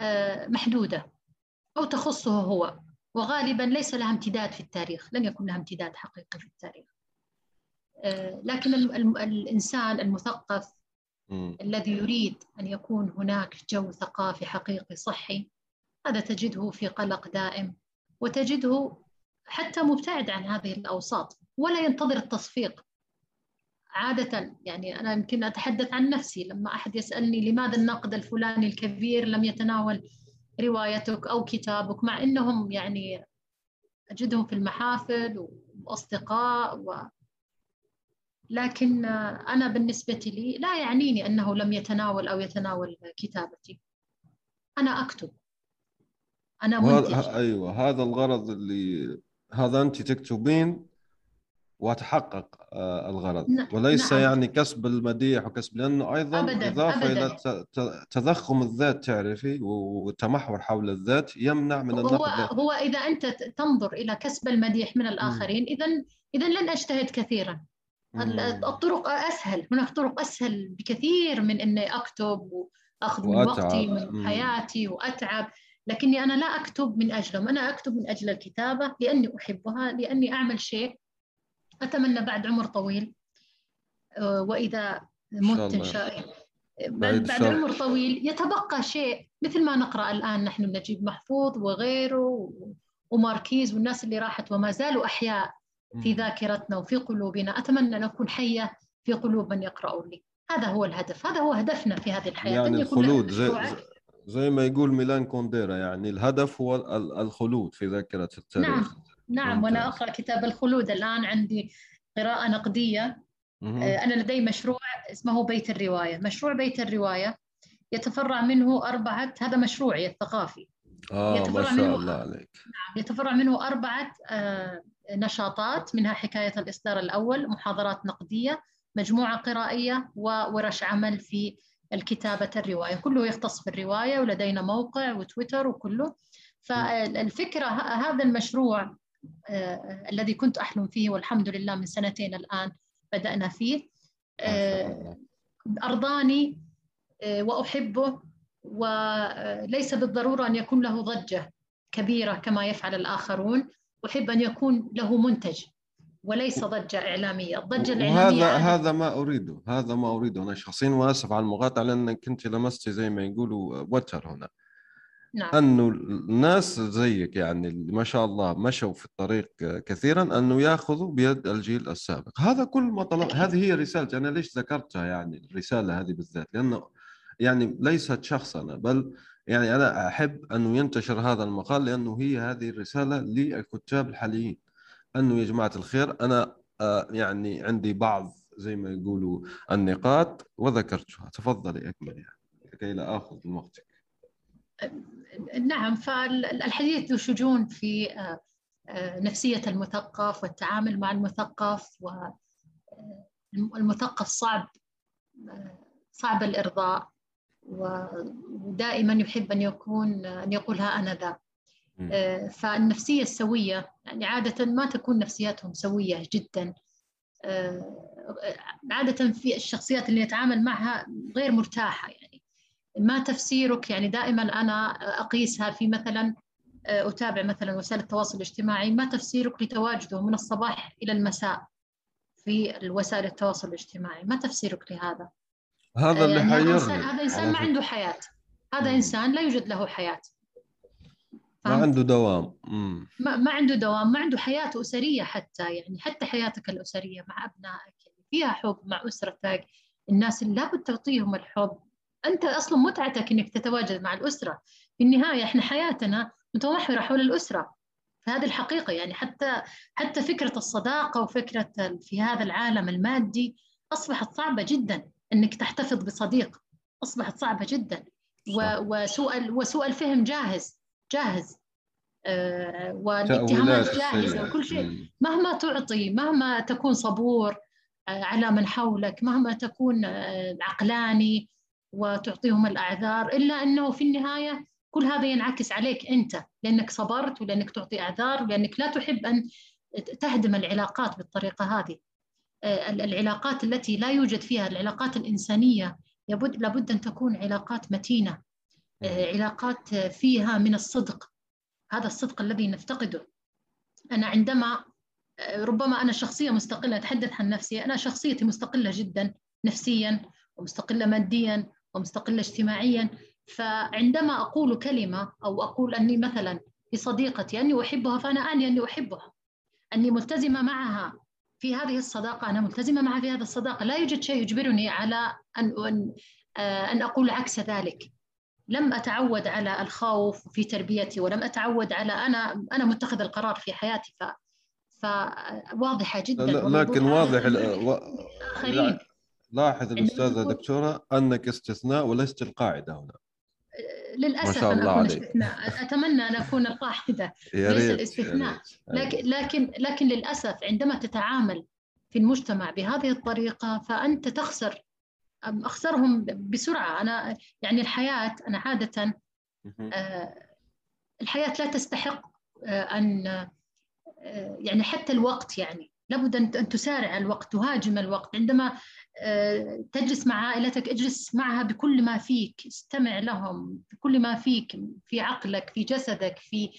آه، محدودة. أو تخصه هو. وغالبا ليس لها امتداد في التاريخ لن يكون لها امتداد حقيقي في التاريخ. لكن الإنسان المثقف الذي يريد أن يكون هناك جو ثقافي حقيقي صحي هذا تجده في قلق دائم وتجده حتى مبتعد عن هذه الأوساط ولا ينتظر التصفيق. عادة يعني أنا يمكن أتحدث عن نفسي لما أحد يسألني لماذا الناقد الفلاني الكبير لم يتناول روايتك أو كتابك مع أنهم يعني أجدهم في المحافل وأصدقاء و... لكن أنا بالنسبة لي لا يعنيني أنه لم يتناول أو يتناول كتابتي. أنا أكتب. أنا منتج. أيوة هذا الغرض اللي هذا أنت تكتبين وتحقق آه، الغرض نعم. وليس نعم. يعني كسب المديح وكسب لأنه أيضا أبداً. إضافة أبداً. إلى تضخم الذات تعرفي والتمحور حول الذات يمنع من النقد هو هو إذا أنت تنظر إلى كسب المديح من الآخرين اذا اذا لن أجتهد كثيرا الطرق أسهل هناك طرق أسهل بكثير من إني أكتب وأخذ من وقتي من حياتي وأتعب لكني أنا لا أكتب من أجلهم أنا أكتب من أجل الكتابة لأني أحبها لأني أعمل شيء أتمنى بعد عمر طويل. آه، وإذا مت إن شاء الله. بعد, بعد عمر طويل يتبقى شيء مثل ما نقرأ الآن. نحن نجيب محفوظ وغيره وماركيز والناس اللي راحت وما زالوا أحياء في ذاكرتنا وفي قلوبنا. أتمنى أن أكون حية في قلوب من يقرؤون لي. هذا هو الهدف. هذا هو هدفنا في هذه الحياة. يعني الخلود زي, زي ما يقول ميلان كونديرا يعني الهدف هو الخلود في ذاكرة التاريخ. نعم. نعم وأنا أقرأ كتاب الخلود الآن عندي قراءة نقدية. آه، أنا لدي مشروع اسمه بيت الرواية. مشروع بيت الرواية يتفرع منه أربعة هذا مشروعي الثقافي. آه يتفرع ما شاء منه الله عليك. نعم يتفرع منه أربعة آه نشاطات منها حكاية الإصدار الأول محاضرات نقدية مجموعة قرائية وورش عمل في الكتابة الرواية. كله يختص في الرواية ولدينا موقع وتويتر وكله. فالفكرة هذا المشروع الذي كنت أحلم فيه والحمد لله من سنتين الآن بدأنا فيه. آه، أرضاني آه، وأحبه وليس بالضرورة أن يكون له ضجة كبيرة كما يفعل الآخرون. أحب أن يكون له منتج وليس ضجة إعلامية. الضجة الإعلامية هذا هذا ما أريده هذا ما أريده. أنا شخصيا وآسف على المقاطعة لأنك كنت لمستي زي ما يقولوا وتر هنا. نعم. أنه الناس زيك يعني اللي ما شاء الله مشوا في الطريق كثيرا أنه يأخذوا بيد الجيل السابق. هذا كل ما طلب هذه هي رسالتي. أنا ليش ذكرتها يعني الرسالة هذه بالذات؟ لأنه يعني ليست شخصنا بل يعني أنا أحب انه ينتشر هذا المقال لأنه هي هذه الرسالة للكتاب الحاليين. أنه يا جماعة الخير أنا آه، يعني عندي بعض زي ما يقولوا النقاط وذكرتها. تفضلي أكمل يعني لكي لا آخذ من وقتك. نعم فالحديث ذو شجون في آه، آه، نفسية المثقف والتعامل مع المثقف والمثقف صعب صعب الإرضاء ودائما يحب أن يكون أن يقول ها أنا ذا. آه، فالنفسية السوية يعني عادة ما تكون نفسياتهم سوية جدا. آه، عادة في الشخصيات اللي نتعامل معها غير مرتاحة يعني ما تفسيرك؟ يعني دائما أنا أقيسها في مثلا آه، أتابع مثلا وسائل التواصل الاجتماعي ما تفسيرك لتواجده من الصباح إلى المساء في وسائل التواصل الاجتماعي؟ ما تفسيرك لهذا؟ هذا اللي يعني حيرني هذا إنسان ما عنده حياة. هذا إنسان لا يوجد له حياة. ما عنده دوام. مم. ما, ما عنده دوام ما عنده حياة أسرية حتى يعني حتى حياتك الأسرية مع أبنائك يعني فيها حب مع أسرتك. الناس اللي لابد تعطيهم الحب أنت أصلا متعتك إنك تتواجد مع الأسرة. في النهاية إحنا حياتنا متمحورة حول الأسرة. فهذه الحقيقة يعني حتى حتى فكرة الصداقة وفكرة في هذا العالم المادي أصبحت صعبة جدا إنك تحتفظ بصديق. أصبحت صعبة جدا. وسوء وسوء الفهم جاهز جاهز. آه، والاتهامات جاهزة وكل شيء. مهما تعطي مهما تكون صبور آه، على من حولك مهما تكون آه، عقلاني وتعطيهم الأعذار إلا أنه في النهاية كل هذا ينعكس عليك أنت لأنك صبرت ولأنك تعطي أعذار ولأنك لا تحب أن تهدم العلاقات بالطريقة هذه. العلاقات التي لا يوجد فيها العلاقات الإنسانية لابد أن تكون علاقات متينة علاقات فيها من الصدق. هذا الصدق الذي نفتقده. أنا عندما ربما أنا شخصية مستقلة أتحدث عن نفسي أنا شخصيتي مستقلة جدا نفسيا ومستقلة ماديا ومستقلة اجتماعيا. فعندما أقول كلمة أو أقول أني مثلا لصديقتي أني أحبها فأنا أعني أني أحبها. أني ملتزمة معها في هذه الصداقة أنا ملتزمة معها في هذه الصداقة. لا يوجد شيء يجبرني على أن أن أقول عكس ذلك. لم أتعود على الخوف في تربيتي ولم أتعود على أنا أنا متخذ القرار في حياتي. ف فواضحة جدا. لكن واضح آخرين. لاحظ الأستاذة دكتورة أنك استثناء ولست القاعدة هنا. للأسف ما شاء الله أنا أكون استثناء. أتمنى أن أكون القاعده ليس الاستثناء. لكن لكن لكن للأسف عندما تتعامل في المجتمع بهذه الطريقة فأنت تخسر أخسرهم بسرعة. أنا يعني الحياة أنا عادة آه، الحياة لا تستحق آه، أن يعني حتى الوقت يعني. لابد أن تسارع الوقت تهاجم الوقت. عندما تجلس مع عائلتك اجلس معها بكل ما فيك استمع لهم بكل ما فيك في عقلك في جسدك في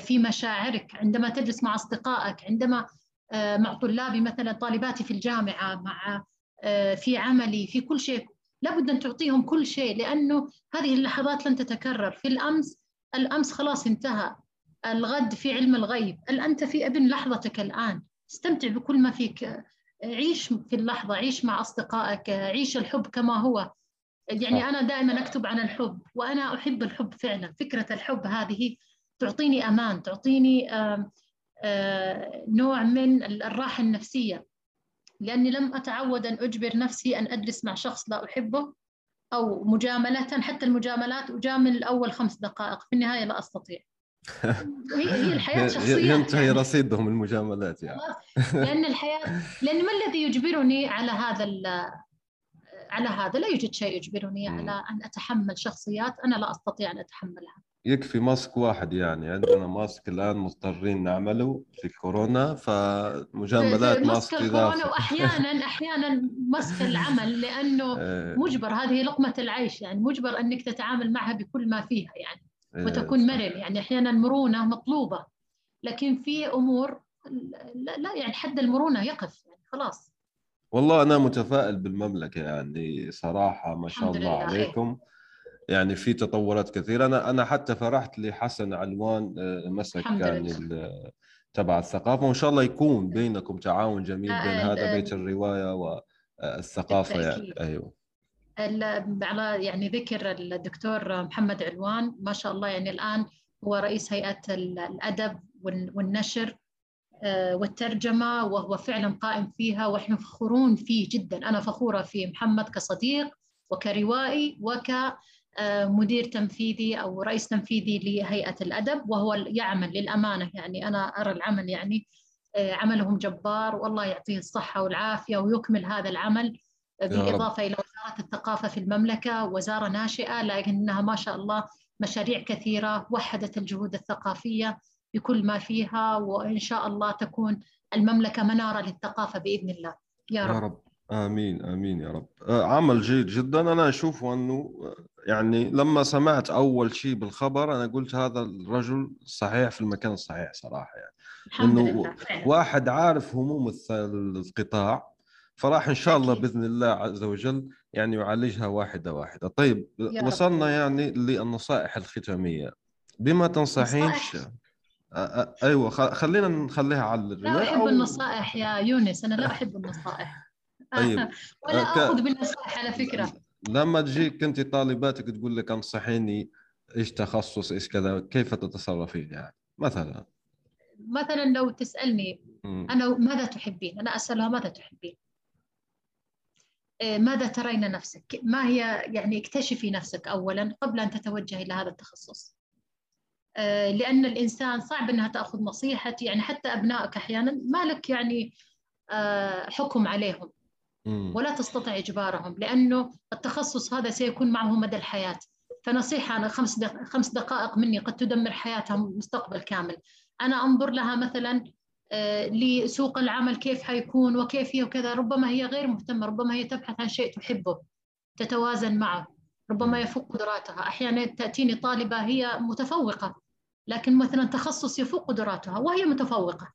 في مشاعرك. عندما تجلس مع أصدقائك عندما مع طلابي مثلا طالباتي في الجامعة مع آه، في عملي في كل شيء. لابد أن تعطيهم كل شيء لأنه هذه اللحظات لن تتكرر. في الأمس الأمس خلاص انتهى. الغد في علم الغيب. أنت في ابن لحظتك الآن؟ استمتع بكل ما فيك. عيش في اللحظة عيش مع أصدقائك عيش الحب كما هو. يعني أنا دائما أكتب عن الحب وأنا أحب الحب فعلا. فكرة الحب هذه تعطيني أمان تعطيني نوع من الراحة النفسية. لأني لم أتعود أن أجبر نفسي أن أجلس مع شخص لا أحبه أو مجاملة حتى المجاملات أجامل أول خمس دقائق في النهاية لا أستطيع. هي هي الحياة شخصية ينتهي يعني. رصيدهم المجاملات يعني. لأن الحياة لأن ما الذي يجبرني على هذا على هذا؟ لا يوجد شيء يجبرني على أن أتحمل شخصيات أنا لا أستطيع أن أتحملها. يكفي ماسك واحد يعني. عندنا ماسك الآن مضطرين نعمله في الكورونا فمجاملات ماسك الكورونا واحيانا أحيانا ماسك العمل لأنه إيه. مجبر. هذه لقمة العيش يعني. مجبر أنك تتعامل معها بكل ما فيها يعني. وتكون مرن. يعني أحيانا مرونة مطلوبة. لكن في أمور لا, لا يعني حد المرونة يقف يعني خلاص. والله أنا متفائل بالمملكة يعني صراحة ما شاء الله عليكم. يعني في تطورات كثيرة. أنا أنا حتى فرحت لحسن علوان آه، مسك يعني تبع الثقافة. وإن شاء الله يكون بينكم تعاون جميل بين هذا بيت الرواية والثقافة يعني. أيوه. على يعني ذكر الدكتور محمد علوان ما شاء الله يعني الآن هو رئيس هيئة الأدب والنشر آه، والترجمة وهو فعلا قائم فيها ونحن فخورون فيه جدا. أنا فخورة في محمد كصديق وكروائي وك آه، مدير تنفيذي أو رئيس تنفيذي لهيئة الأدب وهو يعمل للأمانة يعني. أنا أرى العمل يعني آه، عملهم جبار والله يعطيه الصحة والعافية ويكمل هذا العمل بالإضافة إلى وزارة الثقافة في المملكة وزارة ناشئة لكنها ما شاء الله مشاريع كثيرة وحدت الجهود الثقافية بكل ما فيها وإن شاء الله تكون المملكة منارة للثقافة بإذن الله. يا رب, يا رب. آمين آمين يا رب. آه، عمل جيد جدا. أنا أشوف أنه يعني لما سمعت أول شيء بالخبر أنا قلت هذا الرجل صحيح في المكان الصحيح صراحة يعني. الحمد إنه لله. واحد عارف هموم القطاع فراح إن شاء الله بإذن الله عز وجل يعني يعالجها واحدة واحدة. طيب وصلنا يعني للنصائح الختامية. بما أ- أيوه خلينا نخليها على لا الرواية أحب أو النصائح يا يونس أنا لا أحب النصائح. طيب ولا ك- آخذ بالنصائح على فكرة. لما تجيك أنت طالباتك تقول لك أنصحيني إيش تخصص إيش كذا كيف تتصرفين يعني؟ مثلا. مثلا لو تسألني مم. أنا ماذا تحبين؟ أنا أسألها ماذا تحبين؟ إيه، ماذا ترين نفسك؟ ما هي يعني اكتشفي نفسك أولا قبل أن تتوجهي إلى هذا التخصص. آه، لأن الإنسان صعب أنها تأخذ نصيحة يعني حتى أبنائك أحيانا ما لك يعني آه، حكم عليهم. ولا تستطيع إجبارهم لأنه التخصص هذا سيكون معه مدى الحياة فنصيحة أنا خمس خمس دقائق مني قد تدمر حياتهم مستقبل كامل أنا أنظر لها مثلا آه، لسوق العمل كيف حيكون وكيف هي وكذا ربما هي غير مهتمة ربما هي تبحث عن شيء تحبه تتوازن معه ربما يفوق قدراتها. أحيانا تأتيني طالبة هي متفوقة لكن مثلا تخصص يفوق قدراتها وهي متفوقة.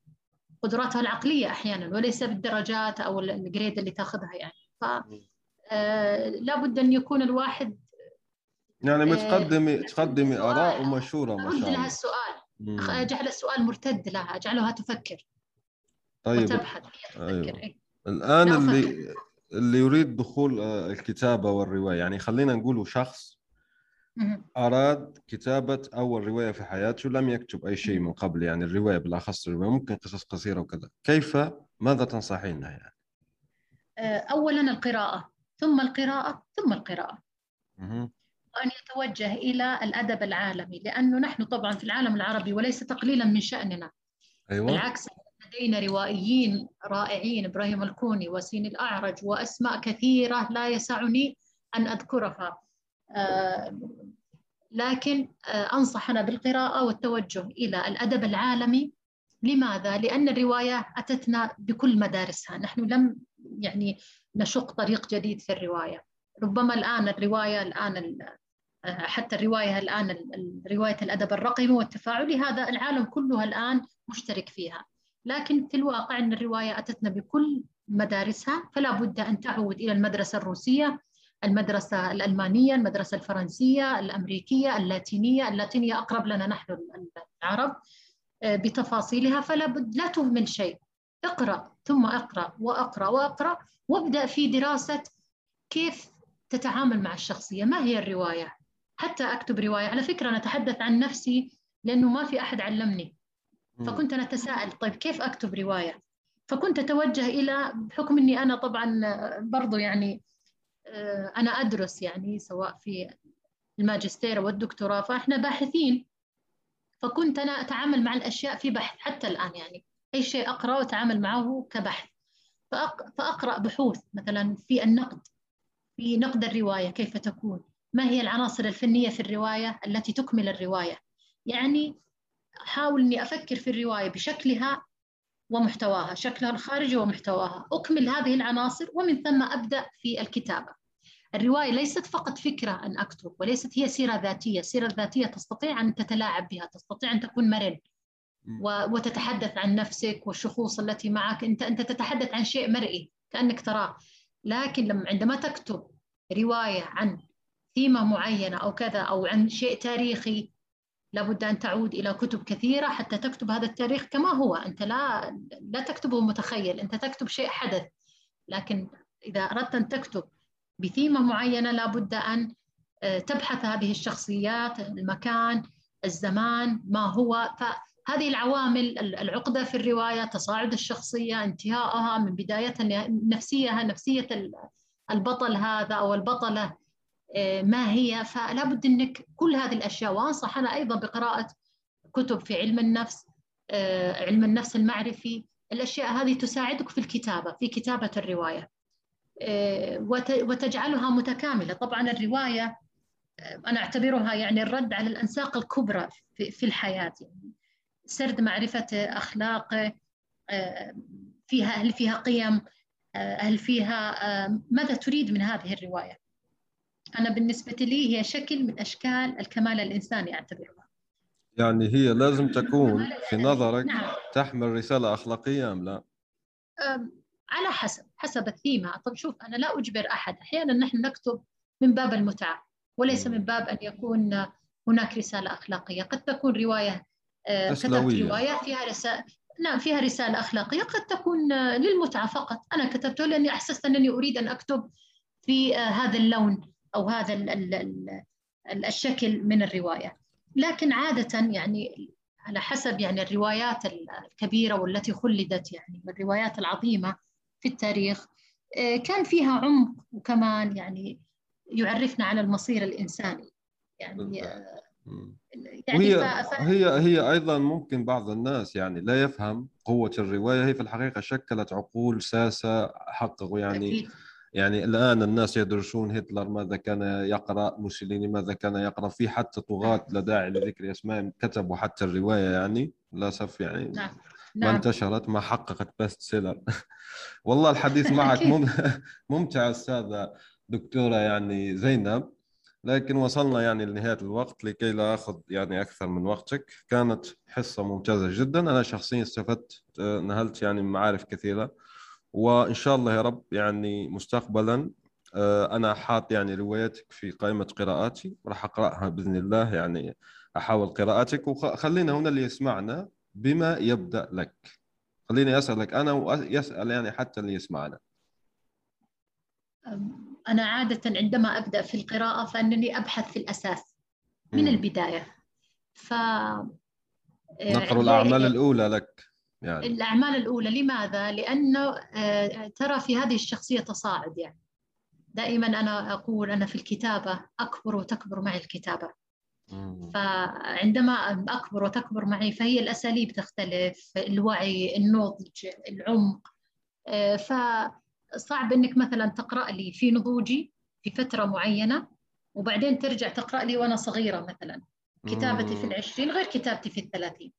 قدراتها العقلية أحيانا وليس بالدرجات أو الجريد اللي تاخذها يعني. ف آه، لابد أن يكون الواحد يعني آه، بتقدمي تقدمي سؤال. اراء ومشوره ما شاء لها الله. السؤال. مم. أجعل السؤال مرتد لها أجعلها تفكر طيب وتبحث هي تفكر أيوة. إيه. الآن لا اللي اللي يريد دخول آه، الكتابة والرواية يعني خلينا نقول شخص مهم. أراد كتابة أول رواية في حياته لم يكتب أي شيء من قبل يعني الرواية بالأخص الرواية ممكن قصص قصيرة وكذا كيف ماذا تنصحينها يعني؟ آه، أولا القراءة ثم القراءة ثم القراءة وأن يتوجه إلى الأدب العالمي لأنه نحن طبعا في العالم العربي وليس تقليلا من شأننا. أيوة. بالعكس لدينا روائيين رائعين إبراهيم الكوني وسين الأعرج وأسماء كثيرة لا يسعني أن أذكرها. آه، لكن آه، أنصح أنا بالقراءة والتوجه إلى الأدب العالمي. لماذا؟ لأن الرواية أتتنا بكل مدارسها. نحن لم يعني نشق طريق جديد في الرواية. ربما الآن الرواية الآن ال- حتى الرواية الآن ال- ال- رواية الأدب الرقمي والتفاعلي هذا العالم كله الآن مشترك فيها. لكن في الواقع أن الرواية أتتنا بكل مدارسها فلا بد أن تعود إلى المدرسة الروسية المدرسة الألمانية المدرسة الفرنسية الأمريكية اللاتينية. اللاتينية أقرب لنا نحن العرب آه، بتفاصيلها فلا بد لا تهمل شيء. اقرأ ثم اقرأ وأقرأ وأقرأ وابدأ في دراسة كيف تتعامل مع الشخصية. ما هي الرواية؟ حتى أكتب رواية. على فكرة أنا أتحدث عن نفسي لأنه ما في أحد علمني. فكنت أنا أتساءل طيب كيف أكتب رواية؟ فكنت أتوجه إلى بحكم أني أنا طبعا آه، برضو يعني آه، أنا أدرس يعني سواء في الماجستير والدكتوراه فإحنا باحثين. فكنت أنا أتعامل مع الأشياء في بحث حتى الآن يعني. أي شيء أقرأ وأتعامل معه كبحث. فأقرأ بحوث مثلا في النقد في نقد الرواية كيف تكون. ما هي العناصر الفنية في الرواية التي تكمل الرواية؟ يعني أحاول أني أفكر في الرواية بشكلها ومحتواها شكلها الخارجي ومحتواها. أكمل هذه العناصر ومن ثم أبدأ في الكتابة. الرواية ليست فقط فكرة أن أكتب وليست هي سيرة ذاتية. السيرة الذاتية تستطيع أن تتلاعب بها تستطيع أن تكون مرن وتتحدث عن نفسك والشخوص التي معك. أنت أنت تتحدث عن شيء مرئي كأنك تراه. لكن لما عندما تكتب رواية عن ثيمة معينة أو كذا أو عن شيء تاريخي لابد أن تعود إلى كتب كثيرة حتى تكتب هذا التاريخ كما هو. أنت لا لا تكتبه متخيل أنت تكتب شيء حدث. لكن إذا أردت أن تكتب بثيمة معينة لابد أن آه، تبحث هذه الشخصيات المكان الزمان ما هو. فهذه العوامل العقدة في الرواية تصاعد الشخصية انتهائها من بدايتها نفسيها نفسية البطل هذا أو البطلة. ما هي. فلا بد أنك كل هذه الأشياء وأنصح أنا أيضا بقراءة كتب في علم النفس آه، علم النفس المعرفي. الأشياء هذه تساعدك في الكتابة في كتابة الرواية. آه، وت- وتجعلها متكاملة. طبعا الرواية آه، أنا أعتبرها يعني الرد على الأنساق الكبرى في الحياة. يعني سرد معرفة أخلاقه آه، فيها هل فيها قيم آه، هل فيها آه، ماذا تريد من هذه الرواية؟ أنا بالنسبة لي هي شكل من أشكال الكمال الإنساني أعتبرها. يعني هي لازم تكون في نظرك نعم. تحمل رسالة أخلاقية أم لا؟ على حسب حسب الثيمة. طب شوف أنا لا أجبر أحد. أحيانا نحن نكتب من باب المتعة وليس. من باب أن يكون هناك رسالة أخلاقية. قد تكون رواية آه، كتبت. رواية فيها رسالة نعم فيها رسالة أخلاقية. قد تكون آه، للمتعة فقط. أنا كتبته لأني أحسست أنني أريد أن أكتب في آه، هذا اللون. أو هذا ال- ال- ال- ال- الشكل من الرواية لكن عادة يعني على حسب يعني الروايات الكبيرة والتي خلدت يعني من الروايات العظيمة في التاريخ آه، كان فيها عمق وكمان يعني يعرفنا على المصير الإنساني يعني آه،. يعني وهي. ف... هي هي أيضا ممكن بعض الناس يعني لا يفهم قوة الرواية هي في الحقيقة شكلت عقول ساسة حققوا يعني أكيد يعني الآن الناس يدرسون هتلر ماذا كان يقرأ موسوليني ماذا كان يقرأ في حتى طغاة لا داعي لذكر اسمائهم كتبوا حتى الرواية يعني للأسف يعني نعم ما نعم. انتشرت ما حققت best seller والله الحديث معك ممتع أستاذة دكتورة يعني زينب لكن وصلنا يعني لنهاية الوقت لكي لا أخذ يعني أكثر من وقتك. كانت حصة ممتازة جدا. أنا شخصيا استفدت آه، نهلت يعني معارف كثيرة. وإن شاء الله يا رب يعني مستقبلا آه، أنا حاط يعني روايتك في قائمة قراءاتي راح أقرأها بإذن الله يعني أحاول قراءتك. وخلينا هنا اللي يسمعنا بما يبدأ لك. خليني أسألك أنا ويسال يعني حتى اللي يسمعنا. أنا عادة عندما أبدأ في القراءة فأنني أبحث في الأساس من مم. البداية. ف نقر آه، الأعمال الأولى لك. يعني الأعمال الأولى لماذا؟ لأنه آه، ترى في هذه الشخصية تصاعد يعني دائما أنا أقول أنا في الكتابة أكبر وتكبر معي الكتابة مم. فعندما أكبر وتكبر معي فهي الأساليب تختلف الوعي النضج العمق آه، فصعب أنك مثلا تقرأ لي في نضوجي في فترة معينة وبعدين ترجع تقرأ لي وأنا صغيرة مثلا كتابتي في. العشرين غير كتابتي في الثلاثين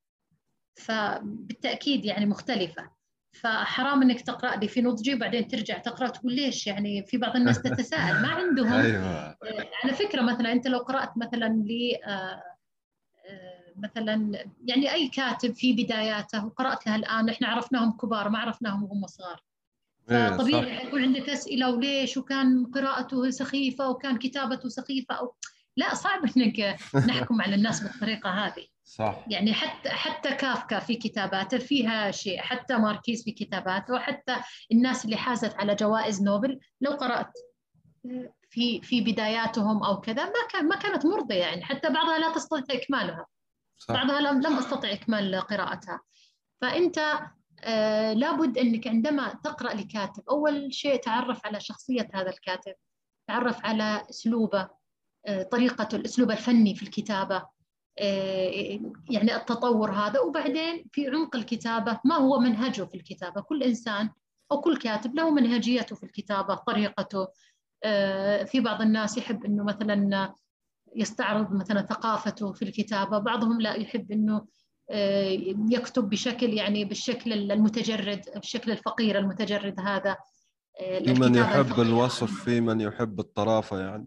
فبالتأكيد يعني مختلفة. فحرام إنك تقرأ لي في نضجي وبعدين ترجع تقرأ تقول ليش يعني في بعض الناس تتساءل؟ ما عندهم. أيوه. على فكرة مثلا أنت لو قرأت مثلا ل آه، آه، مثلا يعني أي كاتب في بداياته وقرأت له الآن إحنا عرفناهم كبار ما عرفناهم وهم صغار. إيه، فطبيعي صح. يكون عندك أسئلة وليش؟ وكان قراءته سخيفة وكان كتابته سخيفة أو لا صعب إنك نحكم على الناس بالطريقة هذه. صح. يعني حتى حتى كافكا في كتاباته فيها شيء حتى ماركيز في كتاباته وحتى الناس اللي حازت على جوائز نوبل لو قرأت في في بداياتهم أو كذا ما كان ما كانت مرضية يعني حتى بعضها لا تستطيع إكمالها. صح. بعضها لم لم أستطع إكمال قراءتها. فأنت آه لابد أنك عندما تقرأ لكاتب أول شيء تعرف على شخصية هذا الكاتب تعرف على أسلوبه آه طريقة الأسلوب الفني في الكتابة. يعني التطور هذا. وبعدين في عمق الكتابة ما هو منهجه في الكتابة؟ كل إنسان أو كل كاتب له منهجيته في الكتابة طريقته. آه في بعض الناس يحب إنه مثلا يستعرض مثلا ثقافته في الكتابة بعضهم لا يحب أنه يكتب بشكل يعني بالشكل المتجرد بالشكل الفقير المتجرد هذا. في من يحب الوصف في من يحب الطرافة يعني.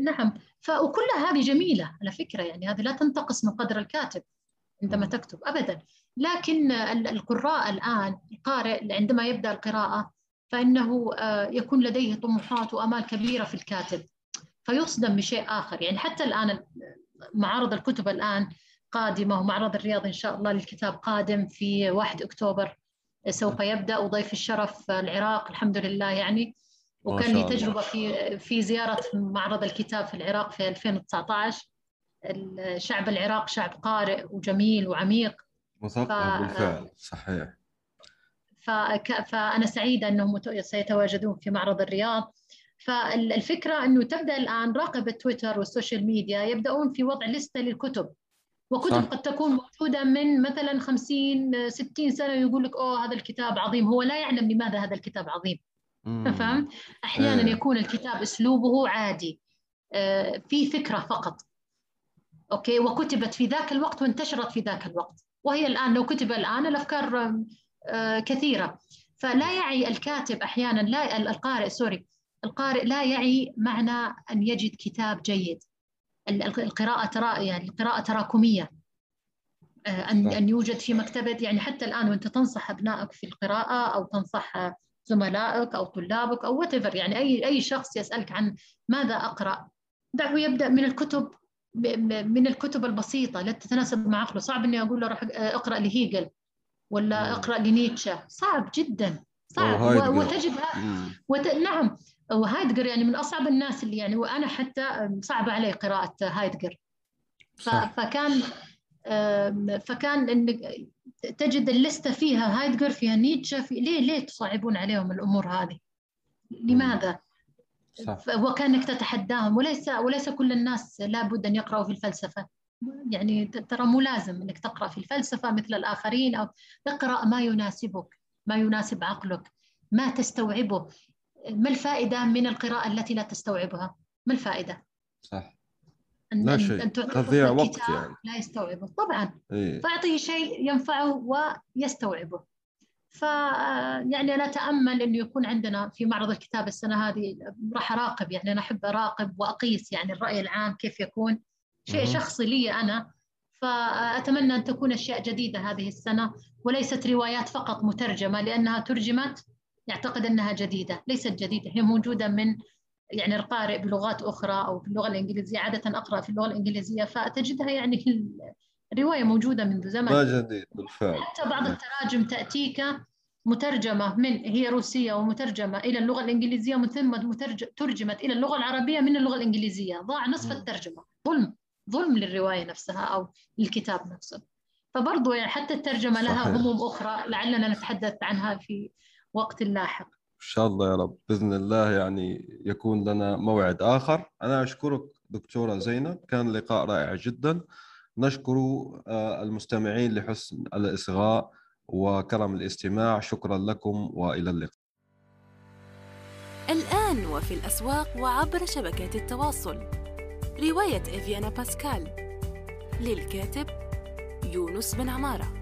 نعم. وكلها هذه جميلة على فكرة يعني هذه لا تنتقص من قدر الكاتب عندما تكتب أبدا. لكن القراء الآن القارئ عندما يبدأ القراءة فإنه يكون لديه طموحات وأمال كبيرة في الكاتب فيصدم بشيء آخر. يعني حتى الآن معارض الكتب الآن قادمة ومعرض الرياض إن شاء الله للكتاب قادم في 1 أكتوبر سوف يبدأ وضيف الشرف العراق الحمد لله. يعني وكان لي تجربة في في زيارة معرض الكتاب في العراق في 2019 شعب العراق شعب قارئ وجميل وعميق. مثقف. بالفعل. صحيح. فك... فأنا سعيدة أنهم سيتواجدون في معرض الرياض. فالفكرة أنه تبدأ الآن راقب التويتر وال social media يبدأون في وضع لستة للكتب. وكتب صح. قد تكون موجودة من مثلا 50 60 سنة يقول لك أوه هذا الكتاب عظيم. هو لا يعلم لماذا هذا الكتاب عظيم. فهمت؟ أحيانا إيه. يكون الكتاب أسلوبه عادي. آه في فكرة فقط. okay؟ وكتبت في ذاك الوقت وانتشرت في ذاك الوقت. وهي الآن لو كتب الآن الأفكار آه كثيرة. فلا يعي الكاتب أحيانا لا القارئ sorry. القارئ لا يعي معنى أن يجد كتاب جيد. القراءة ترى يعني القراءة تراكمية. أن أن يوجد في مكتبة يعني حتى الآن وأنت تنصح أبنائك في القراءة أو تنصح زملائك أو طلابك أو whatever. يعني أي أي شخص يسألك عن ماذا أقرأ. دعه يبدأ من الكتب من الكتب البسيطة التي تتناسب مع عقله. صعب إني أقول له روح اقرأ لهيجل ولا اقرأ لنيتشه. صعب جدا. صعب. وتجد وت... نعم. وهايدجر يعني من أصعب الناس اللي يعني وأنا حتى صعب علي قراءة هايدجر. ف... فكان فكان إنك تجد اللستة فيها هايدجر فيها نيتشه في ليه ليه تصعبون عليهم الأمور هذه؟ لماذا؟ صح. وكأنك تتحداهم وليس وليس كل الناس لابد أن يقرأوا في الفلسفة يعني ترى مو لازم أنك تقرأ في الفلسفة مثل الآخرين أو اقرأ ما يناسبك ما يناسب عقلك ما تستوعبه ما الفائدة من القراءة التي لا تستوعبها؟ ما الفائدة؟ صح أن لا شيء. تضيع وقت يعني. لا يستوعبه. طبعا. إيه؟ فاعطيه شيء ينفعه ويستوعبه. ف يعني أنا أتأمل إنه يكون عندنا في معرض الكتاب السنة هذه راح أراقب. يعني أنا أحب أراقب وأقيس يعني الرأي العام كيف يكون. شيء شخصي لي أنا. فأتمنى أن تكون أشياء جديدة هذه السنة وليست روايات فقط مترجمة لأنها ترجمت يعتقد أنها جديدة ليست جديدة. هي موجودة من يعني القارئ بلغات أخرى أو باللغة الإنجليزية عادة أقرأ في اللغة الإنجليزية فتجدها يعني الرواية موجودة منذ زمن. ما جديد بالفعل. حتى بعض التراجم تأتيك مترجمة من هي روسية ومترجمة إلى اللغة الإنجليزية ومن ثم ترجمت إلى اللغة العربية من اللغة الإنجليزية. ضاع نصف الترجمة. ظلم ظلم للرواية نفسها أو للكتاب نفسه. فبرضو يعني حتى الترجمة صحيح. لها هموم أخرى لعلنا نتحدث عنها في وقت لاحق. شاء الله يا رب. بإذن الله يعني يكون لنا موعد آخر. أنا أشكرك دكتورة زينب. كان لقاء رائع جدا. نشكر آه، المستمعين لحسن الإصغاء وكرم الاستماع. شكرا لكم وإلى اللقاء. الآن وفي الأسواق وعبر شبكات التواصل. رواية إفيانا باسكال للكاتب يونس بن عمارة.